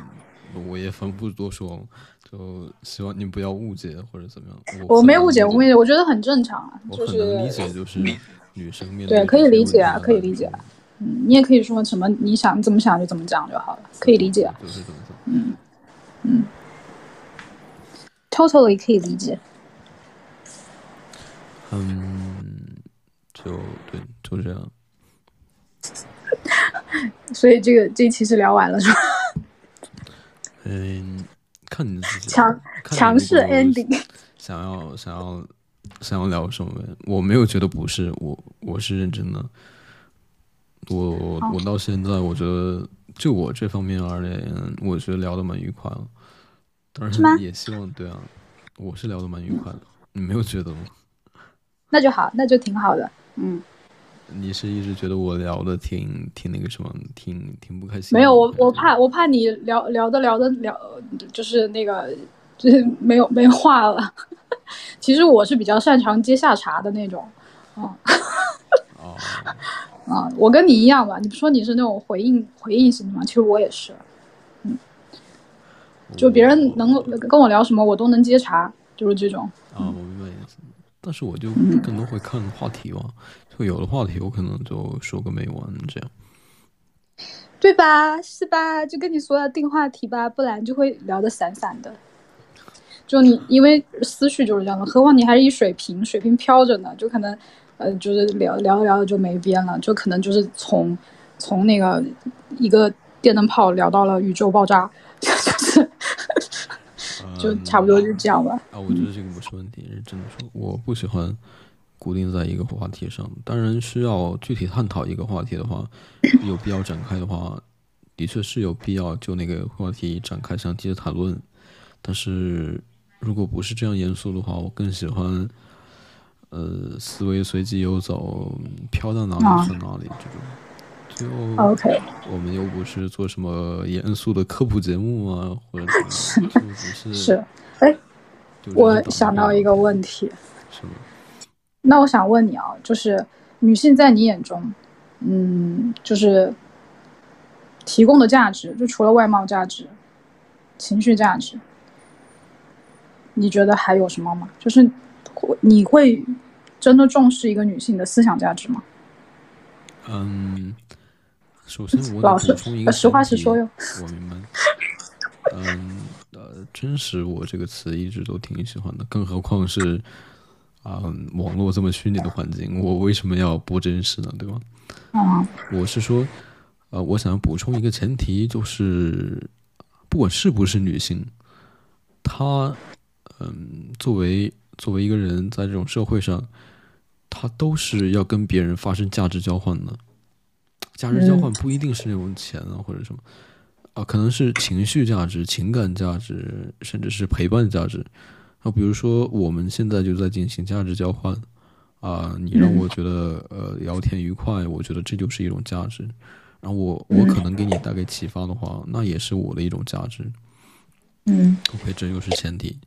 我也反不多说，就希望你不要误解或者怎么样。我没误解，我误解，我觉得很正常啊，就我很能理解，就是女生面对，可以理解啊，可以理解啊。嗯，你也可以说什么你想怎么想就怎么讲就好了，可以理解。就是怎么想。嗯嗯，totally 可以理解。嗯，就对，就这样。*laughs* 所以这个这一期是聊完了是吧？嗯，看你自己。强强势 ending。想要想要想要聊什么？我没有觉得不是，我我是认真的。我我到现在，我觉得就我这方面而言，我觉得聊的蛮愉快了。当然也希望对啊，我是聊的蛮愉快的。你没有觉得吗？那就好，那就挺好的。嗯。你是一直觉得我聊的挺挺那个什么，挺挺不开心？没有，我我怕我怕你聊聊的聊的聊，就是那个就是没有没话了。其实我是比较擅长接下茬的那种，啊。哦。*laughs* 啊，我跟你一样吧？你不说你是那种回应回应型的吗？其实我也是，嗯，就别人能跟我聊什么，我都能接茬，就是这种。啊，我明白意思。但是我就更多会看话题嘛，就有的话题我可能就说个没完这样。对吧？是吧？就跟你说要定话题吧，不然就会聊得散散的。就你因为思绪就是这样的，何况你还是一水平，水平飘着呢，就可能。呃，就是聊聊着聊着就没边了，就可能就是从从那个一个电灯泡聊到了宇宙爆炸，就 *laughs* 是就差不多就这样吧。啊，我觉得这个不是问题，是真的说，我不喜欢固定在一个话题上。当然，需要具体探讨一个话题的话，有必要展开的话，的确是有必要就那个话题展开详细的谈论。但是如果不是这样严肃的话，我更喜欢。呃，思维随机游走，飘到哪里算哪里，这种就 OK。我们又不是做什么严肃的科普节目啊，或者怎么，就不是。*laughs* 是，哎，我想到一个问题。什么？那我想问你啊，就是女性在你眼中，嗯，就是提供的价值，就除了外貌价值、情绪价值，你觉得还有什么吗？就是。你会真的重视一个女性的思想价值吗？嗯，首先我得补充一个实话实说哟。我明白。嗯，呃，真实我这个词一直都挺喜欢的，更何况是啊，网络这么虚拟的环境，我为什么要不真实呢？对吧？啊，我是说，呃，我想要补充一个前提，就是不管是不是女性，她，嗯，作为。作为一个人，在这种社会上，他都是要跟别人发生价值交换的。价值交换不一定是那种钱啊，或者什么啊，可能是情绪价值、情感价值，甚至是陪伴价值。啊，比如说我们现在就在进行价值交换啊，你让我觉得呃聊天愉快，我觉得这就是一种价值。然后我我可能给你带给启发的话，那也是我的一种价值。嗯，OK，这又是前提。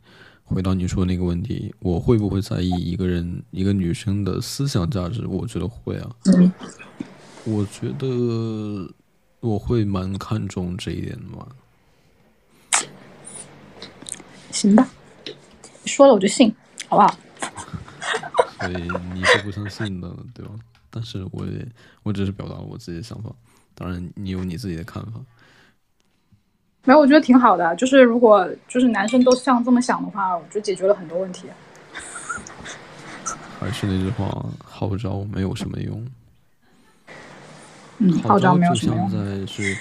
回到你说那个问题，我会不会在意一个人、一个女生的思想价值？我觉得会啊。我觉得我会蛮看重这一点的嘛。行吧，说了我就信，好不好？*laughs* 所以你是不相信的，对吧？但是我也，我只是表达了我自己的想法。当然，你有你自己的看法。没有，我觉得挺好的。就是如果就是男生都像这么想的话，我觉得解决了很多问题。*laughs* 还是那句话，号召没有什么用。嗯，号召没有什么用。在是，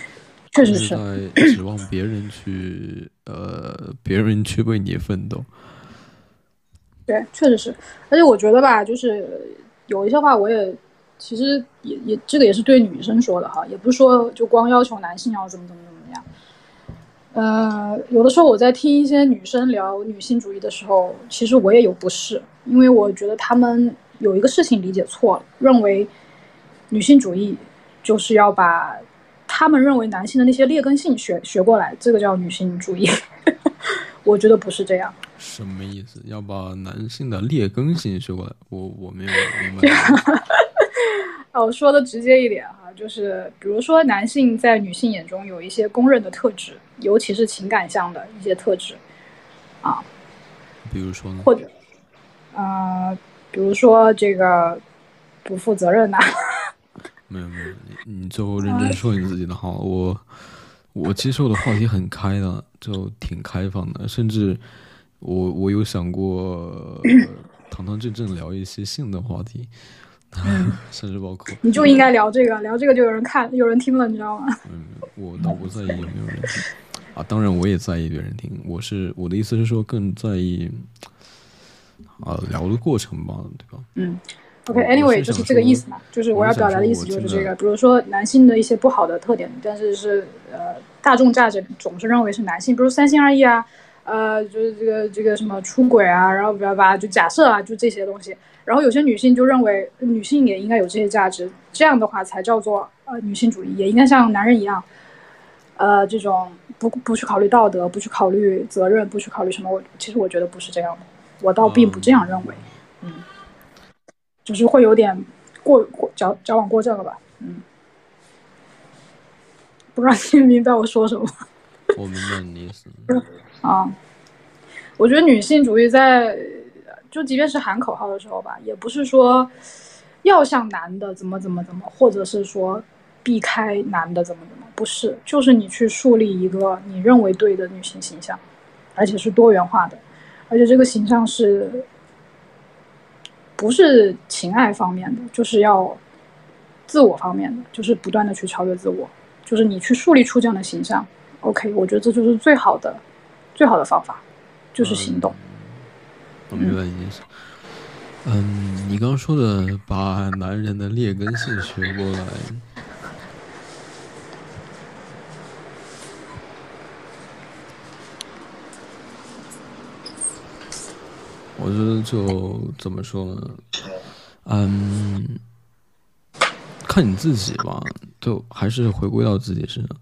确实是在指望别人去呃，别人去为你奋斗。对，确实是。而且我觉得吧，就是有一些话，我也其实也也这个也是对女生说的哈，也不是说就光要求男性要怎么怎么怎么样。呃，有的时候我在听一些女生聊女性主义的时候，其实我也有不适，因为我觉得她们有一个事情理解错了，认为女性主义就是要把他们认为男性的那些劣根性学学过来，这个叫女性主义。*laughs* 我觉得不是这样。什么意思？要把男性的劣根性学过来？我我没有明白。*laughs* 啊，我说的直接一点哈，就是比如说男性在女性眼中有一些公认的特质。尤其是情感上的一些特质，啊，比如说呢？或者，呃，比如说这个不负责任呐，*laughs* 没有没有，你你就认真说你自己的好。我我接受的话题很开的，就挺开放的，甚至我我有想过堂堂正正聊一些性的话题，*laughs* 甚至包括你就应该聊这个，聊这个就有人看，有人听了，你知道吗？嗯，我倒不在意有没有人听啊，当然我也在意别人听。我是我的意思是说，更在意啊聊的过程吧，对吧？嗯。OK，Anyway，就是这个意思嘛，就是我要表达的意思就是这个。比如说男性的一些不好的特点，但是是呃大众价值总是认为是男性，比如三心二意啊，呃就是这个这个什么出轨啊，然后不要吧，就假设啊，就这些东西。然后有些女性就认为女性也应该有这些价值，这样的话才叫做呃女性主义，也应该像男人一样，呃这种不不去考虑道德，不去考虑责任，不去考虑什么。我其实我觉得不是这样的，我倒并不这样认为，嗯。就是会有点过过矫矫枉过正了吧，嗯，不知道听明白我说什么。我明白你意思。*laughs* 啊，我觉得女性主义在就即便是喊口号的时候吧，也不是说要像男的怎么怎么怎么，或者是说避开男的怎么怎么，不是，就是你去树立一个你认为对的女性形象，而且是多元化的，而且这个形象是。不是情爱方面的，就是要自我方面的，就是不断的去超越自我，就是你去树立出这样的形象。OK，我觉得这就是最好的、最好的方法，就是行动。我明白你意思。嗯，你刚刚说的把男人的劣根性学过来。我觉得就怎么说呢？嗯，看你自己吧，就还是回归到自己身上。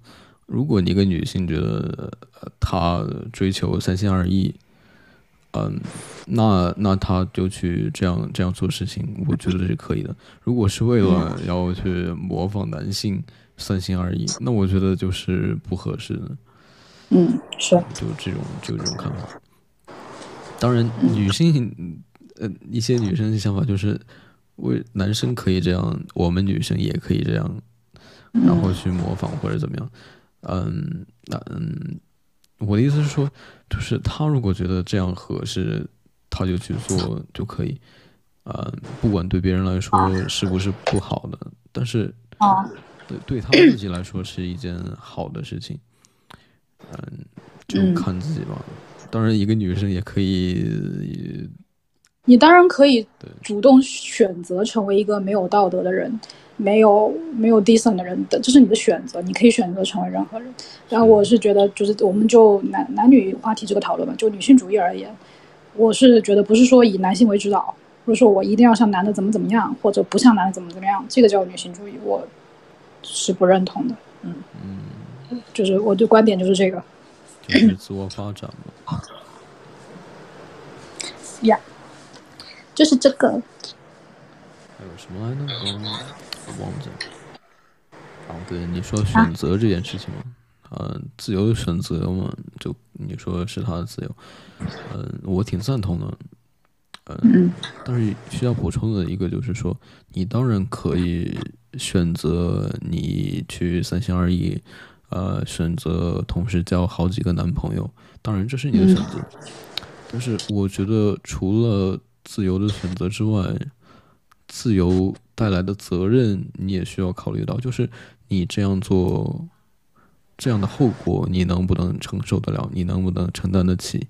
如果你一个女性觉得她追求三心二意，嗯，那那他就去这样这样做事情，我觉得是可以的。如果是为了要去模仿男性三心二意，那我觉得就是不合适的。嗯，是，就这种就这种看法。当然，女性，呃，一些女生的想法就是，为男生可以这样，我们女生也可以这样，然后去模仿或者怎么样。嗯，那嗯，我的意思是说，就是他如果觉得这样合适，他就去做就可以。呃，不管对别人来说是不是不好的，但是对对他自己来说是一件好的事情。嗯，就看自己吧。当然，一个女生也可以。你当然可以主动选择成为一个没有道德的人，没有没有 decent 的人的，这是你的选择。你可以选择成为任何人。然后我是觉得，就是我们就男男女话题这个讨论吧，就女性主义而言，我是觉得不是说以男性为指导，不是说我一定要像男的怎么怎么样，或者不像男的怎么怎么样，这个叫女性主义，我是不认同的。嗯嗯，就是我的观点就是这个。就是自我发展嘛。呀，就是这个。还有什么来着？我忘记了。哦，对，你说选择这件事情嘛，嗯，自由的选择嘛，就你说是他的自由，嗯，我挺赞同的。嗯，但是需要补充的一个就是说，你当然可以选择你去三心二意。呃，选择同时交好几个男朋友，当然这是你的选择。但是我觉得，除了自由的选择之外，自由带来的责任你也需要考虑到，就是你这样做，这样的后果你能不能承受得了？你能不能承担得起？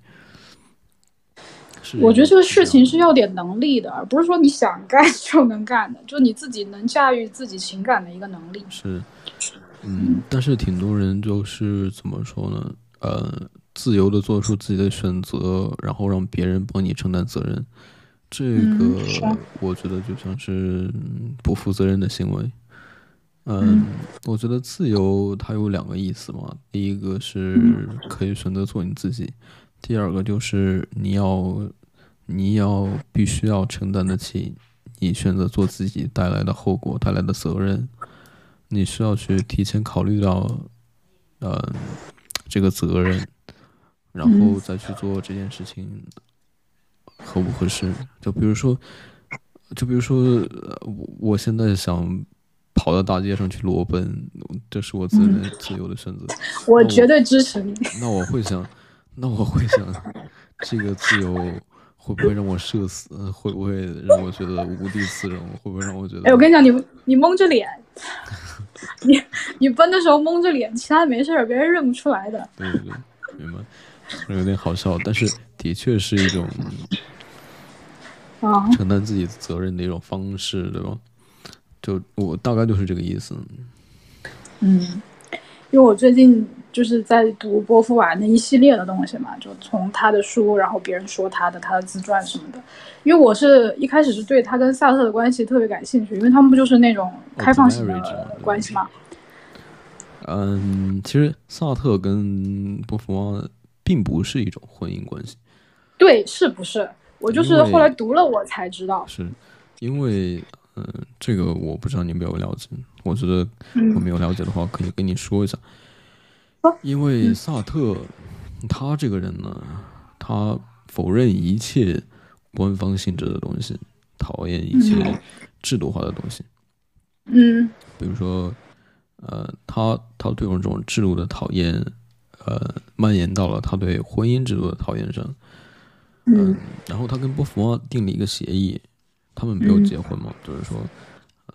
我觉得这个事情是要点能力的，而不是说你想干 *laughs* 就能干的，就你自己能驾驭自己情感的一个能力。是。嗯，但是挺多人就是怎么说呢？呃，自由的做出自己的选择，然后让别人帮你承担责任，这个我觉得就像是不负责任的行为。嗯，我觉得自由它有两个意思嘛，第一个是可以选择做你自己，第二个就是你要你要必须要承担得起你选择做自己带来的后果带来的责任。你需要去提前考虑到，呃，这个责任，然后再去做这件事情合不合适？就比如说，就比如说，我我现在想跑到大街上去裸奔，这是我自己的自由的选择。*laughs* 我绝对支持你。那我会想，那我会想，这个自由会不会让我社死？会不会让我觉得无地自容？会不会让我觉得？哎，我跟你讲，你你蒙着脸，你你奔的时候蒙着脸，其他没事儿，别人认不出来的。对对对，明白。有点好笑，但是的确是一种啊承担自己责任的一种方式，对吧？就我大概就是这个意思。嗯，因为我最近就是在读波伏娃那一系列的东西嘛，就从他的书，然后别人说他的他的自传什么的。因为我是一开始是对他跟萨特的关系特别感兴趣，因为他们不就是那种开放型的关系吗？嗯，其实萨特跟波伏娃并不是一种婚姻关系。对，是不是？我就是后来读了我才知道。是因为。嗯，这个我不知道你有没有了解。我觉得我没有了解的话，可以跟你说一下。因为萨特他这个人呢，他否认一切官方性质的东西，讨厌一切制度化的东西。嗯，比如说，呃，他他对这种制度的讨厌，呃，蔓延到了他对婚姻制度的讨厌上。嗯，然后他跟波伏娃订了一个协议。他们没有结婚嘛？就是说，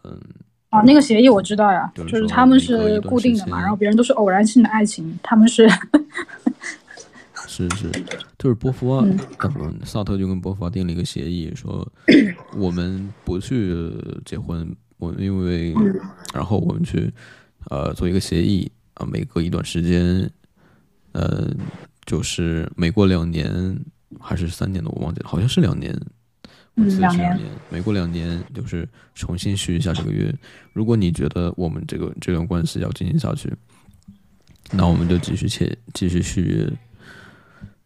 嗯，啊，那个协议我知道呀，就是他们是固定的嘛，然后别人都是偶然性的爱情，他们是，*laughs* 是是，就是波伏娃，嗯，萨特就跟波伏娃订了一个协议，说 *coughs* 我们不去结婚，我因为，然后我们去，呃，做一个协议啊，每隔一段时间，呃，就是每过两年还是三年的，我忘记了，好像是两年。我记得是，两年，每过两年就是重新续一下这个约。如果你觉得我们这个这段关系要进行下去，那我们就继续签，继续续约。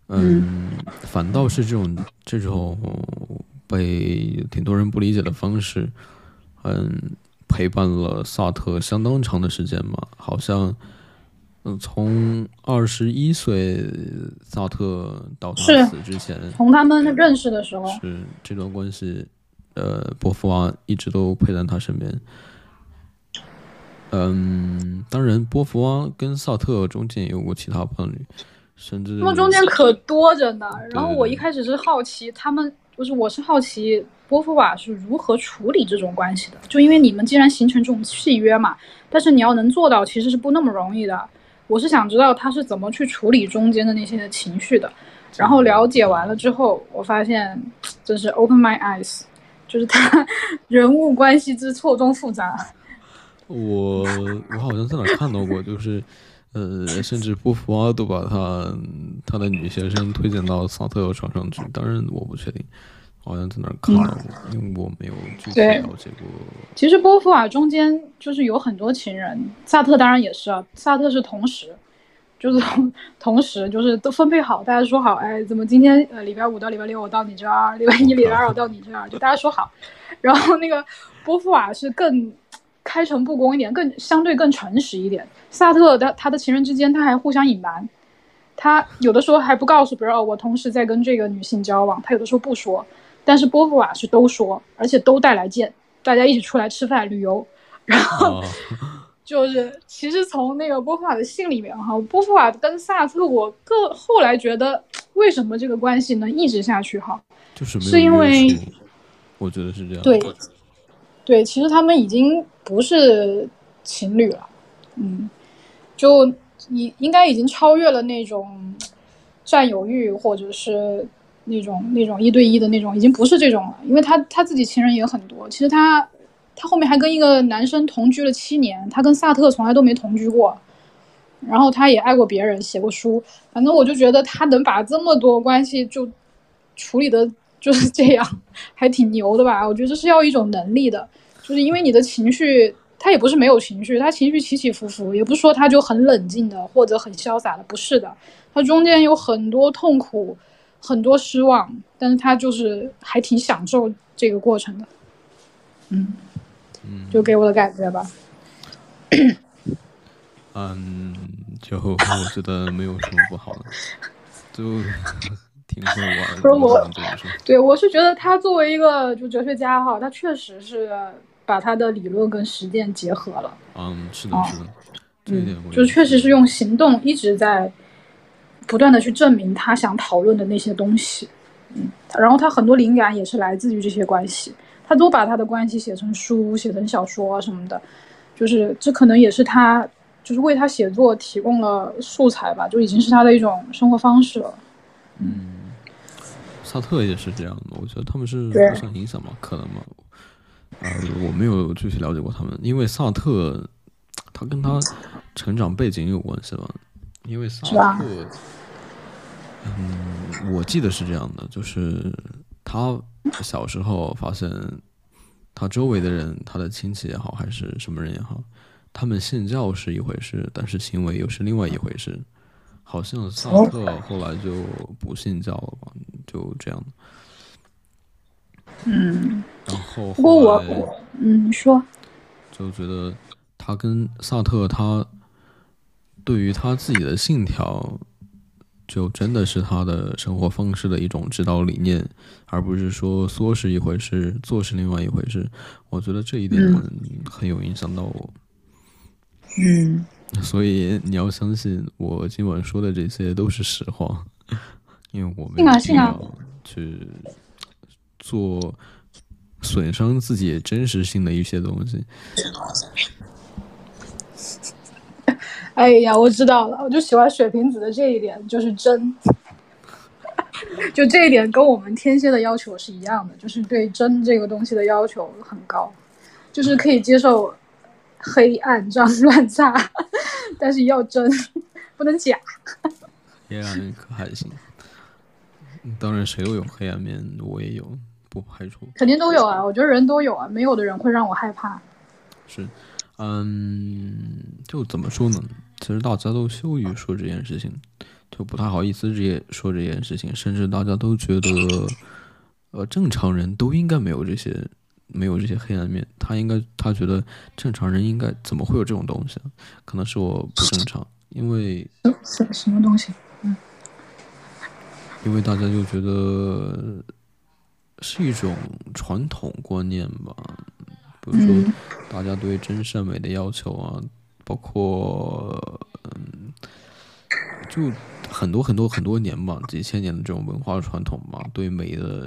嗯，反倒是这种这种被挺多人不理解的方式，嗯，陪伴了萨特相当长的时间嘛，好像。从二十一岁萨特到他死之前，从他们认识的时候，是这段关系，呃，波伏娃一直都陪在他身边。嗯，当然，波伏娃跟萨特中间也有过其他伴侣，甚至他们中间可多着呢。然后我一开始是好奇，他们不是我是好奇波伏娃是如何处理这种关系的，就因为你们既然形成这种契约嘛，但是你要能做到，其实是不那么容易的。我是想知道他是怎么去处理中间的那些情绪的，然后了解完了之后，我发现真是 open my eyes，*laughs* 就是他人物关系之错综复杂。我我好像在哪看到过，就是呃，甚至波伏娃都把他他的女学生推荐到萨特床上去，当然我不确定。好像在哪看到过，因为我没有具体了解过。其实波伏娃中间就是有很多情人，萨特当然也是啊。萨特是同时，就是同 *laughs* 同时就是都分配好，大家说好，哎，怎么今天呃礼拜五到礼拜六我到你这儿，礼拜一、礼拜二我到你这儿，就大家说好。然后那个波伏娃是更开诚布公一点，更相对更诚实一点。萨特的他的情人之间他还互相隐瞒，他有的时候还不告诉，比如哦，我同时在跟这个女性交往，他有的时候不说。但是波伏娃是都说，而且都带来见，大家一起出来吃饭旅游，然后 *laughs* 就是其实从那个波伏娃的信里面哈，波伏娃跟萨特，我个后来觉得为什么这个关系能一直下去哈，就是是因为我觉得是这样，对对，其实他们已经不是情侣了，嗯，就已应该已经超越了那种占有欲或者是。那种那种一对一的那种已经不是这种了，因为他他自己情人也很多。其实他他后面还跟一个男生同居了七年，他跟萨特从来都没同居过。然后他也爱过别人，写过书。反正我就觉得他能把这么多关系就处理的就是这样，还挺牛的吧？我觉得这是要一种能力的，就是因为你的情绪，他也不是没有情绪，他情绪起起伏伏，也不是说他就很冷静的或者很潇洒的，不是的，他中间有很多痛苦。很多失望，但是他就是还挺享受这个过程的，嗯，嗯，就给我的感觉吧。嗯，就我觉得没有什么不好的，就挺会玩。不是我，*laughs* 对我是觉得他作为一个就哲学家哈，他确实是把他的理论跟实践结合了。嗯，是的，是的，这一点我就确实是用行动一直在不断的去证明他想讨论的那些东西。嗯，然后他很多灵感也是来自于这些关系，他都把他的关系写成书、写成小说啊什么的，就是这可能也是他就是为他写作提供了素材吧，就已经是他的一种生活方式了。嗯。萨特也是这样的，我觉得他们是互相影响嘛，可能嘛。呃，我没有具体了解过他们，因为萨特他跟他成长背景有关系吧？因为萨特，嗯，我记得是这样的，就是他小时候发现他周围的人，他的亲戚也好，还是什么人也好，他们信教是一回事，但是行为又是另外一回事。好像萨特后来就不信教了吧？就这样。嗯。然后不过我，嗯，说。就觉得他跟萨特，他对于他自己的信条，就真的是他的生活方式的一种指导理念，而不是说说是一回事，做是另外一回事。我觉得这一点很有影响到我。嗯。所以你要相信我今晚说的这些都是实话，*laughs* 因为我们一定要去做损伤自己真实性的一些东西。哎呀，我知道了，我就喜欢水瓶子的这一点，就是真。*laughs* 就这一点跟我们天蝎的要求是一样的，就是对真这个东西的要求很高，就是可以接受。黑暗脏乱差，*laughs* 但是要真，*laughs* 不能假。黑暗面可还行？当然，谁都有黑暗面，我也有，不排除。肯定都有啊，我觉得人都有啊，没有的人会让我害怕。是，嗯，就怎么说呢？其实大家都羞于说这件事情，就不太好意思直接说这件事情，甚至大家都觉得，呃，正常人都应该没有这些。没有这些黑暗面，他应该他觉得正常人应该怎么会有这种东西？可能是我不正常，因为什什么东西？嗯，因为大家就觉得是一种传统观念吧，比如说大家对真善美的要求啊，包括嗯，就很多很多很多年吧，几千年的这种文化传统吧，对美的。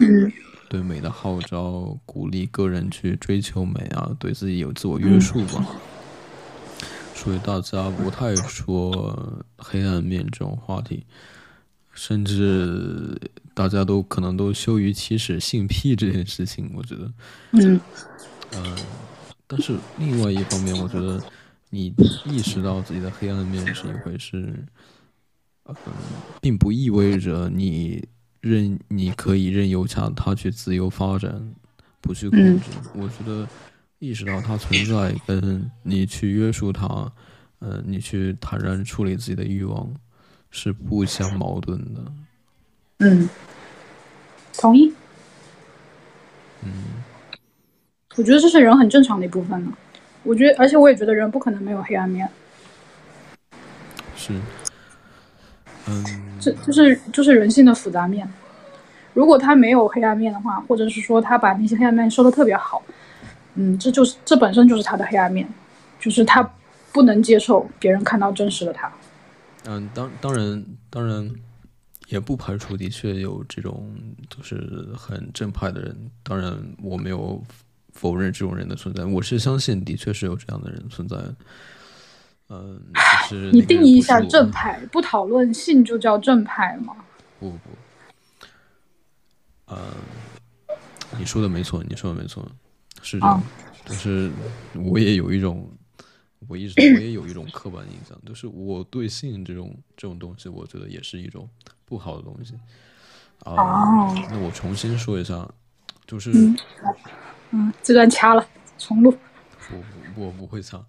对美的号召，鼓励个人去追求美啊，对自己有自我约束吧。所以大家不太说黑暗面这种话题，甚至大家都可能都羞于启齿性癖这件事情。我觉得，嗯，嗯，但是另外一方面，我觉得你意识到自己的黑暗面是一回事，嗯，并不意味着你。任你可以任由他他去自由发展，不去控制。我觉得意识到它存在，跟你去约束它，嗯，你去坦然处理自己的欲望，是不相矛盾的。嗯，同意。嗯，我觉得这是人很正常的一部分呢。我觉得，而且我也觉得人不可能没有黑暗面。是。嗯，这就是就是人性的复杂面。如果他没有黑暗面的话，或者是说他把那些黑暗面收的特别好，嗯，这就是这本身就是他的黑暗面，就是他不能接受别人看到真实的他。嗯，当当然当然也不排除的确有这种就是很正派的人。当然我没有否认这种人的存在，我是相信的确是有这样的人存在。嗯，是你定义一下正派，不讨论性就叫正派吗？不不，呃，你说的没错，你说的没错，是这样。就是我也有一种，我一直 *coughs* 我也有一种刻板印象，就是我对性这种这种东西，我觉得也是一种不好的东西。啊，那我重新说一下，就是嗯，这段掐了，重录。我我不会唱。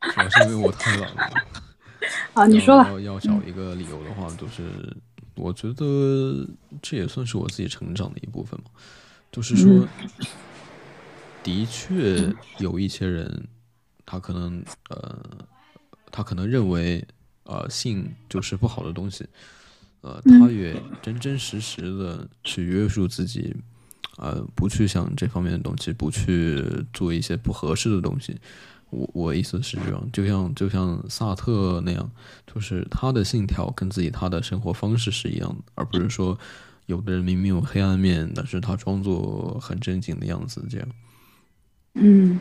主要是因为我太懒了。*laughs* 啊，你说要要找一个理由的话，就是我觉得这也算是我自己成长的一部分嘛。就是说，*sniffs* 的确有一些人，他可能呃，他可能认为呃性就是不好的东西，呃，他也真真实实的去约束自己，呃，不去想这方面的东西，不去做一些不合适的东西。我我意思是这样，就像就像萨特那样，就是他的信条跟自己他的生活方式是一样的，而不是说有的人明明有黑暗面，但是他装作很正经的样子，这样。嗯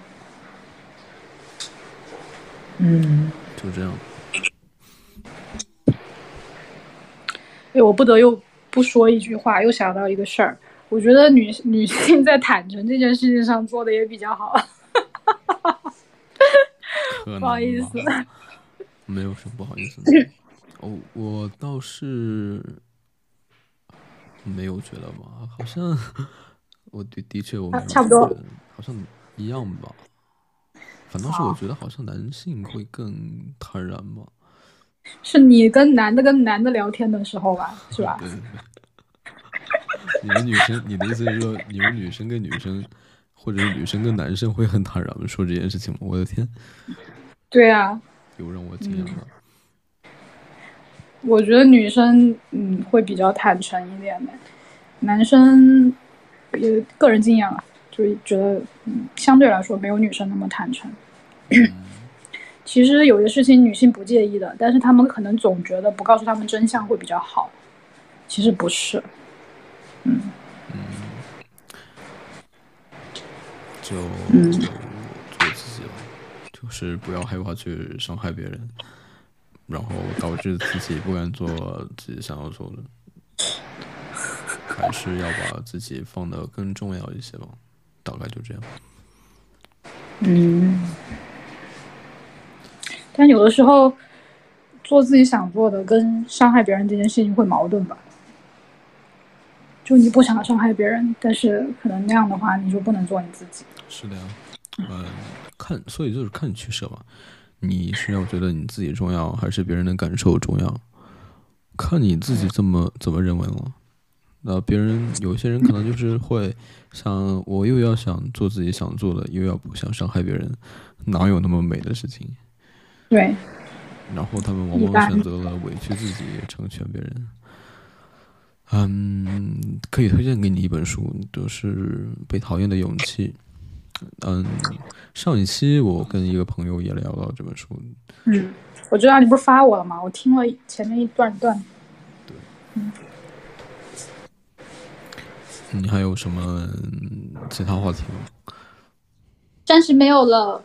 嗯，就这样。哎，我不得又不说一句话，又想到一个事儿。我觉得女女性在坦诚这件事情上做的也比较好。不好意思，没有什么不好意思的。*laughs* 哦，我倒是没有觉得吧，好像我的的确我差不多，好像一样吧。反倒是我觉得好像男性会更坦然吧。是你跟男的跟男的聊天的时候吧，是吧？*laughs* 对对对。你们女生，你的意思是说，你们女生跟女生，或者是女生跟男生会很坦然的说这件事情吗？我的天！对啊，有让我惊讶了。我觉得女生嗯会比较坦诚一点的，男生也个人经验啊，就是觉得嗯相对来说没有女生那么坦诚。*coughs* 其实有些事情女性不介意的，但是他们可能总觉得不告诉他们真相会比较好，其实不是。嗯，就做自己吧，就是不要害怕去伤害别人，然后导致自己不敢做自己想要做的，还是要把自己放的更重要一些吧，大概就这样。嗯，但有的时候做自己想做的跟伤害别人这件事情会矛盾吧。就你不想伤害别人，但是可能那样的话，你就不能做你自己。是的呀，嗯，看，所以就是看你取舍吧。你是要觉得你自己重要，还是别人的感受重要？看你自己怎么怎么认为了。那别人有些人可能就是会想，我又要想做自己想做的，又要不想伤害别人，哪有那么美的事情？对。然后他们往往选择了委屈自己，成全别人。嗯，可以推荐给你一本书，就是《被讨厌的勇气》。嗯，上一期我跟一个朋友也聊到这本书。嗯，我知道你不是发我了吗？我听了前面一段段。对。嗯。你还有什么其他话题吗？暂时没有了。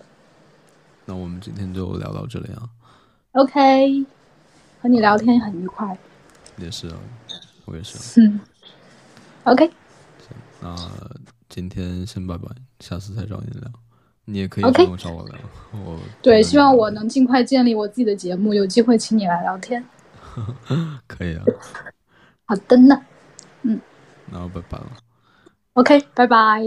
那我们今天就聊到这里啊。OK，和你聊天很愉快。也是啊。我也是。嗯，OK。行，那今天先拜拜，下次再找你聊。你也可以不用找我聊。我对，希望我能尽快建立我自己的节目，有机会请你来聊天。*laughs* 可以啊。好的呢。嗯。那我拜拜了。OK，拜拜。